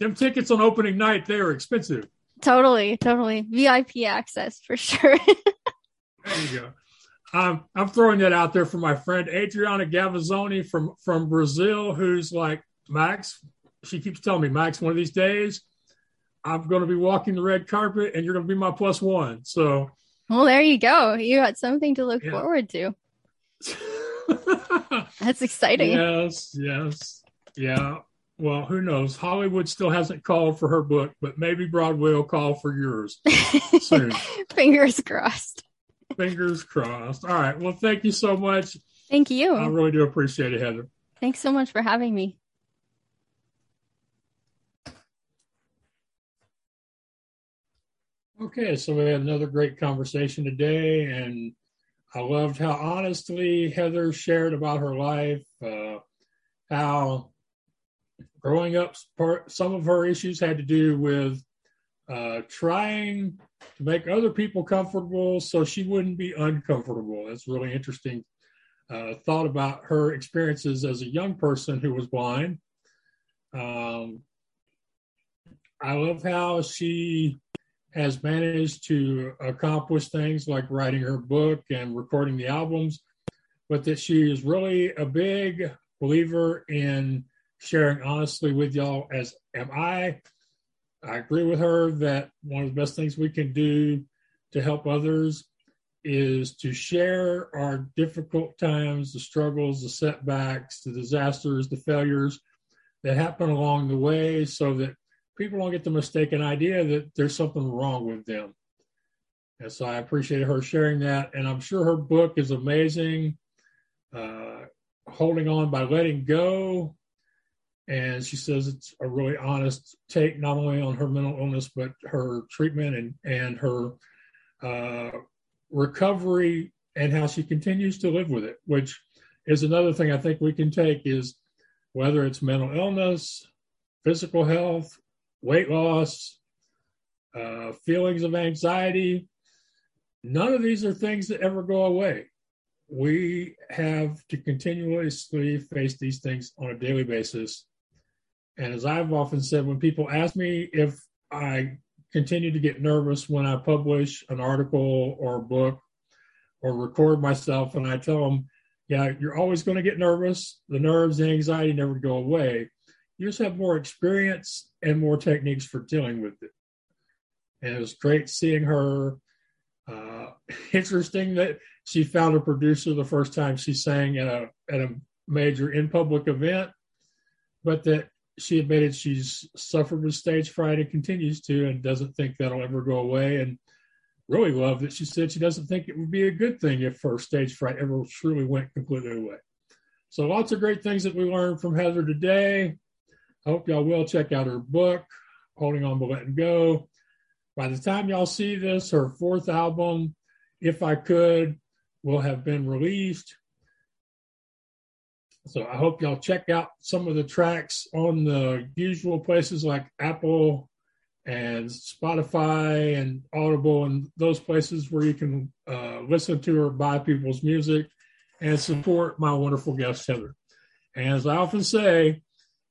them tickets on opening night they are expensive. Totally, totally VIP access for sure. [LAUGHS] there you go. Um, I'm throwing that out there for my friend Adriana Gavazzoni from from Brazil, who's like Max. She keeps telling me, Max, one of these days, I'm going to be walking the red carpet, and you're going to be my plus one. So, well, there you go. You got something to look yeah. forward to. [LAUGHS] That's exciting. Yes, yes. Yeah. Well, who knows? Hollywood still hasn't called for her book, but maybe Broadway will call for yours [LAUGHS] soon. Fingers crossed. Fingers crossed. All right. Well, thank you so much. Thank you. I really do appreciate it, Heather. Thanks so much for having me. Okay, so we had another great conversation today, and I loved how honestly Heather shared about her life, uh, how growing up, part, some of her issues had to do with uh, trying to make other people comfortable so she wouldn't be uncomfortable. That's really interesting uh, thought about her experiences as a young person who was blind. Um, I love how she has managed to accomplish things like writing her book and recording the albums, but that she is really a big believer in sharing honestly with y'all, as am I. I agree with her that one of the best things we can do to help others is to share our difficult times, the struggles, the setbacks, the disasters, the failures that happen along the way so that people don't get the mistaken idea that there's something wrong with them. And so I appreciate her sharing that. And I'm sure her book is amazing. Uh, holding on by letting go. And she says it's a really honest take, not only on her mental illness, but her treatment and, and her uh, recovery and how she continues to live with it, which is another thing I think we can take is whether it's mental illness, physical health, weight loss, uh, feelings of anxiety. None of these are things that ever go away. We have to continuously face these things on a daily basis. And as I've often said, when people ask me if I continue to get nervous when I publish an article or a book or record myself, and I tell them, yeah, you're always going to get nervous. The nerves, the anxiety never go away you just have more experience and more techniques for dealing with it. And it was great seeing her. Uh, [LAUGHS] interesting that she found a producer the first time she sang at a at a major in public event, but that she admitted she's suffered with stage fright and continues to, and doesn't think that'll ever go away. And really loved that she said she doesn't think it would be a good thing if her stage fright ever truly went completely away. So lots of great things that we learned from Heather today. I hope y'all will check out her book, Holding On But Letting Go. By the time y'all see this, her fourth album, If I Could, will have been released. So I hope y'all check out some of the tracks on the usual places like Apple and Spotify and Audible and those places where you can uh, listen to or buy people's music and support my wonderful guest, Heather. And as I often say,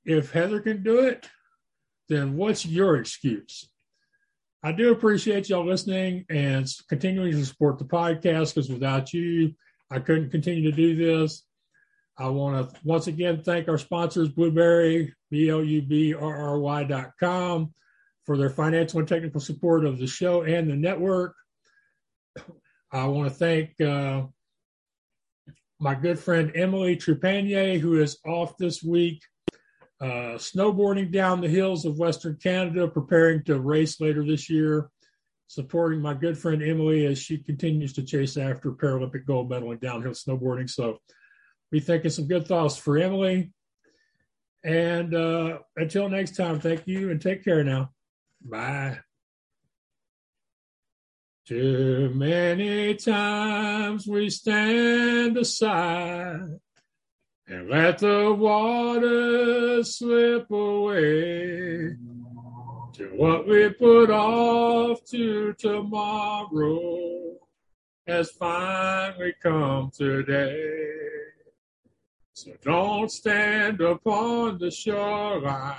if Heather can do it, then what's your excuse? I do appreciate y'all listening and continuing to support the podcast because without you, I couldn't continue to do this. I want to once again thank our sponsors, Blubrry, B-L-U-B-R-R-Y dot com, for their financial and technical support of the show and the network. I want to thank uh, my good friend Emily Trepanier, who is off this week uh, snowboarding down the hills of Western Canada, preparing to race later this year, supporting my good friend Emily as she continues to chase after Paralympic gold medal in downhill snowboarding. So, be thinking some good thoughts for Emily. And uh, until next time, thank you and take care now. Bye. Too many times we stand aside and let the water slip away to what we put off to tomorrow has finally come today. So don't stand upon the shoreline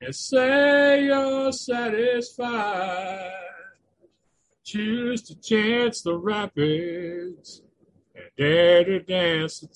and say you're satisfied. Choose to chance the rapids and dare to dance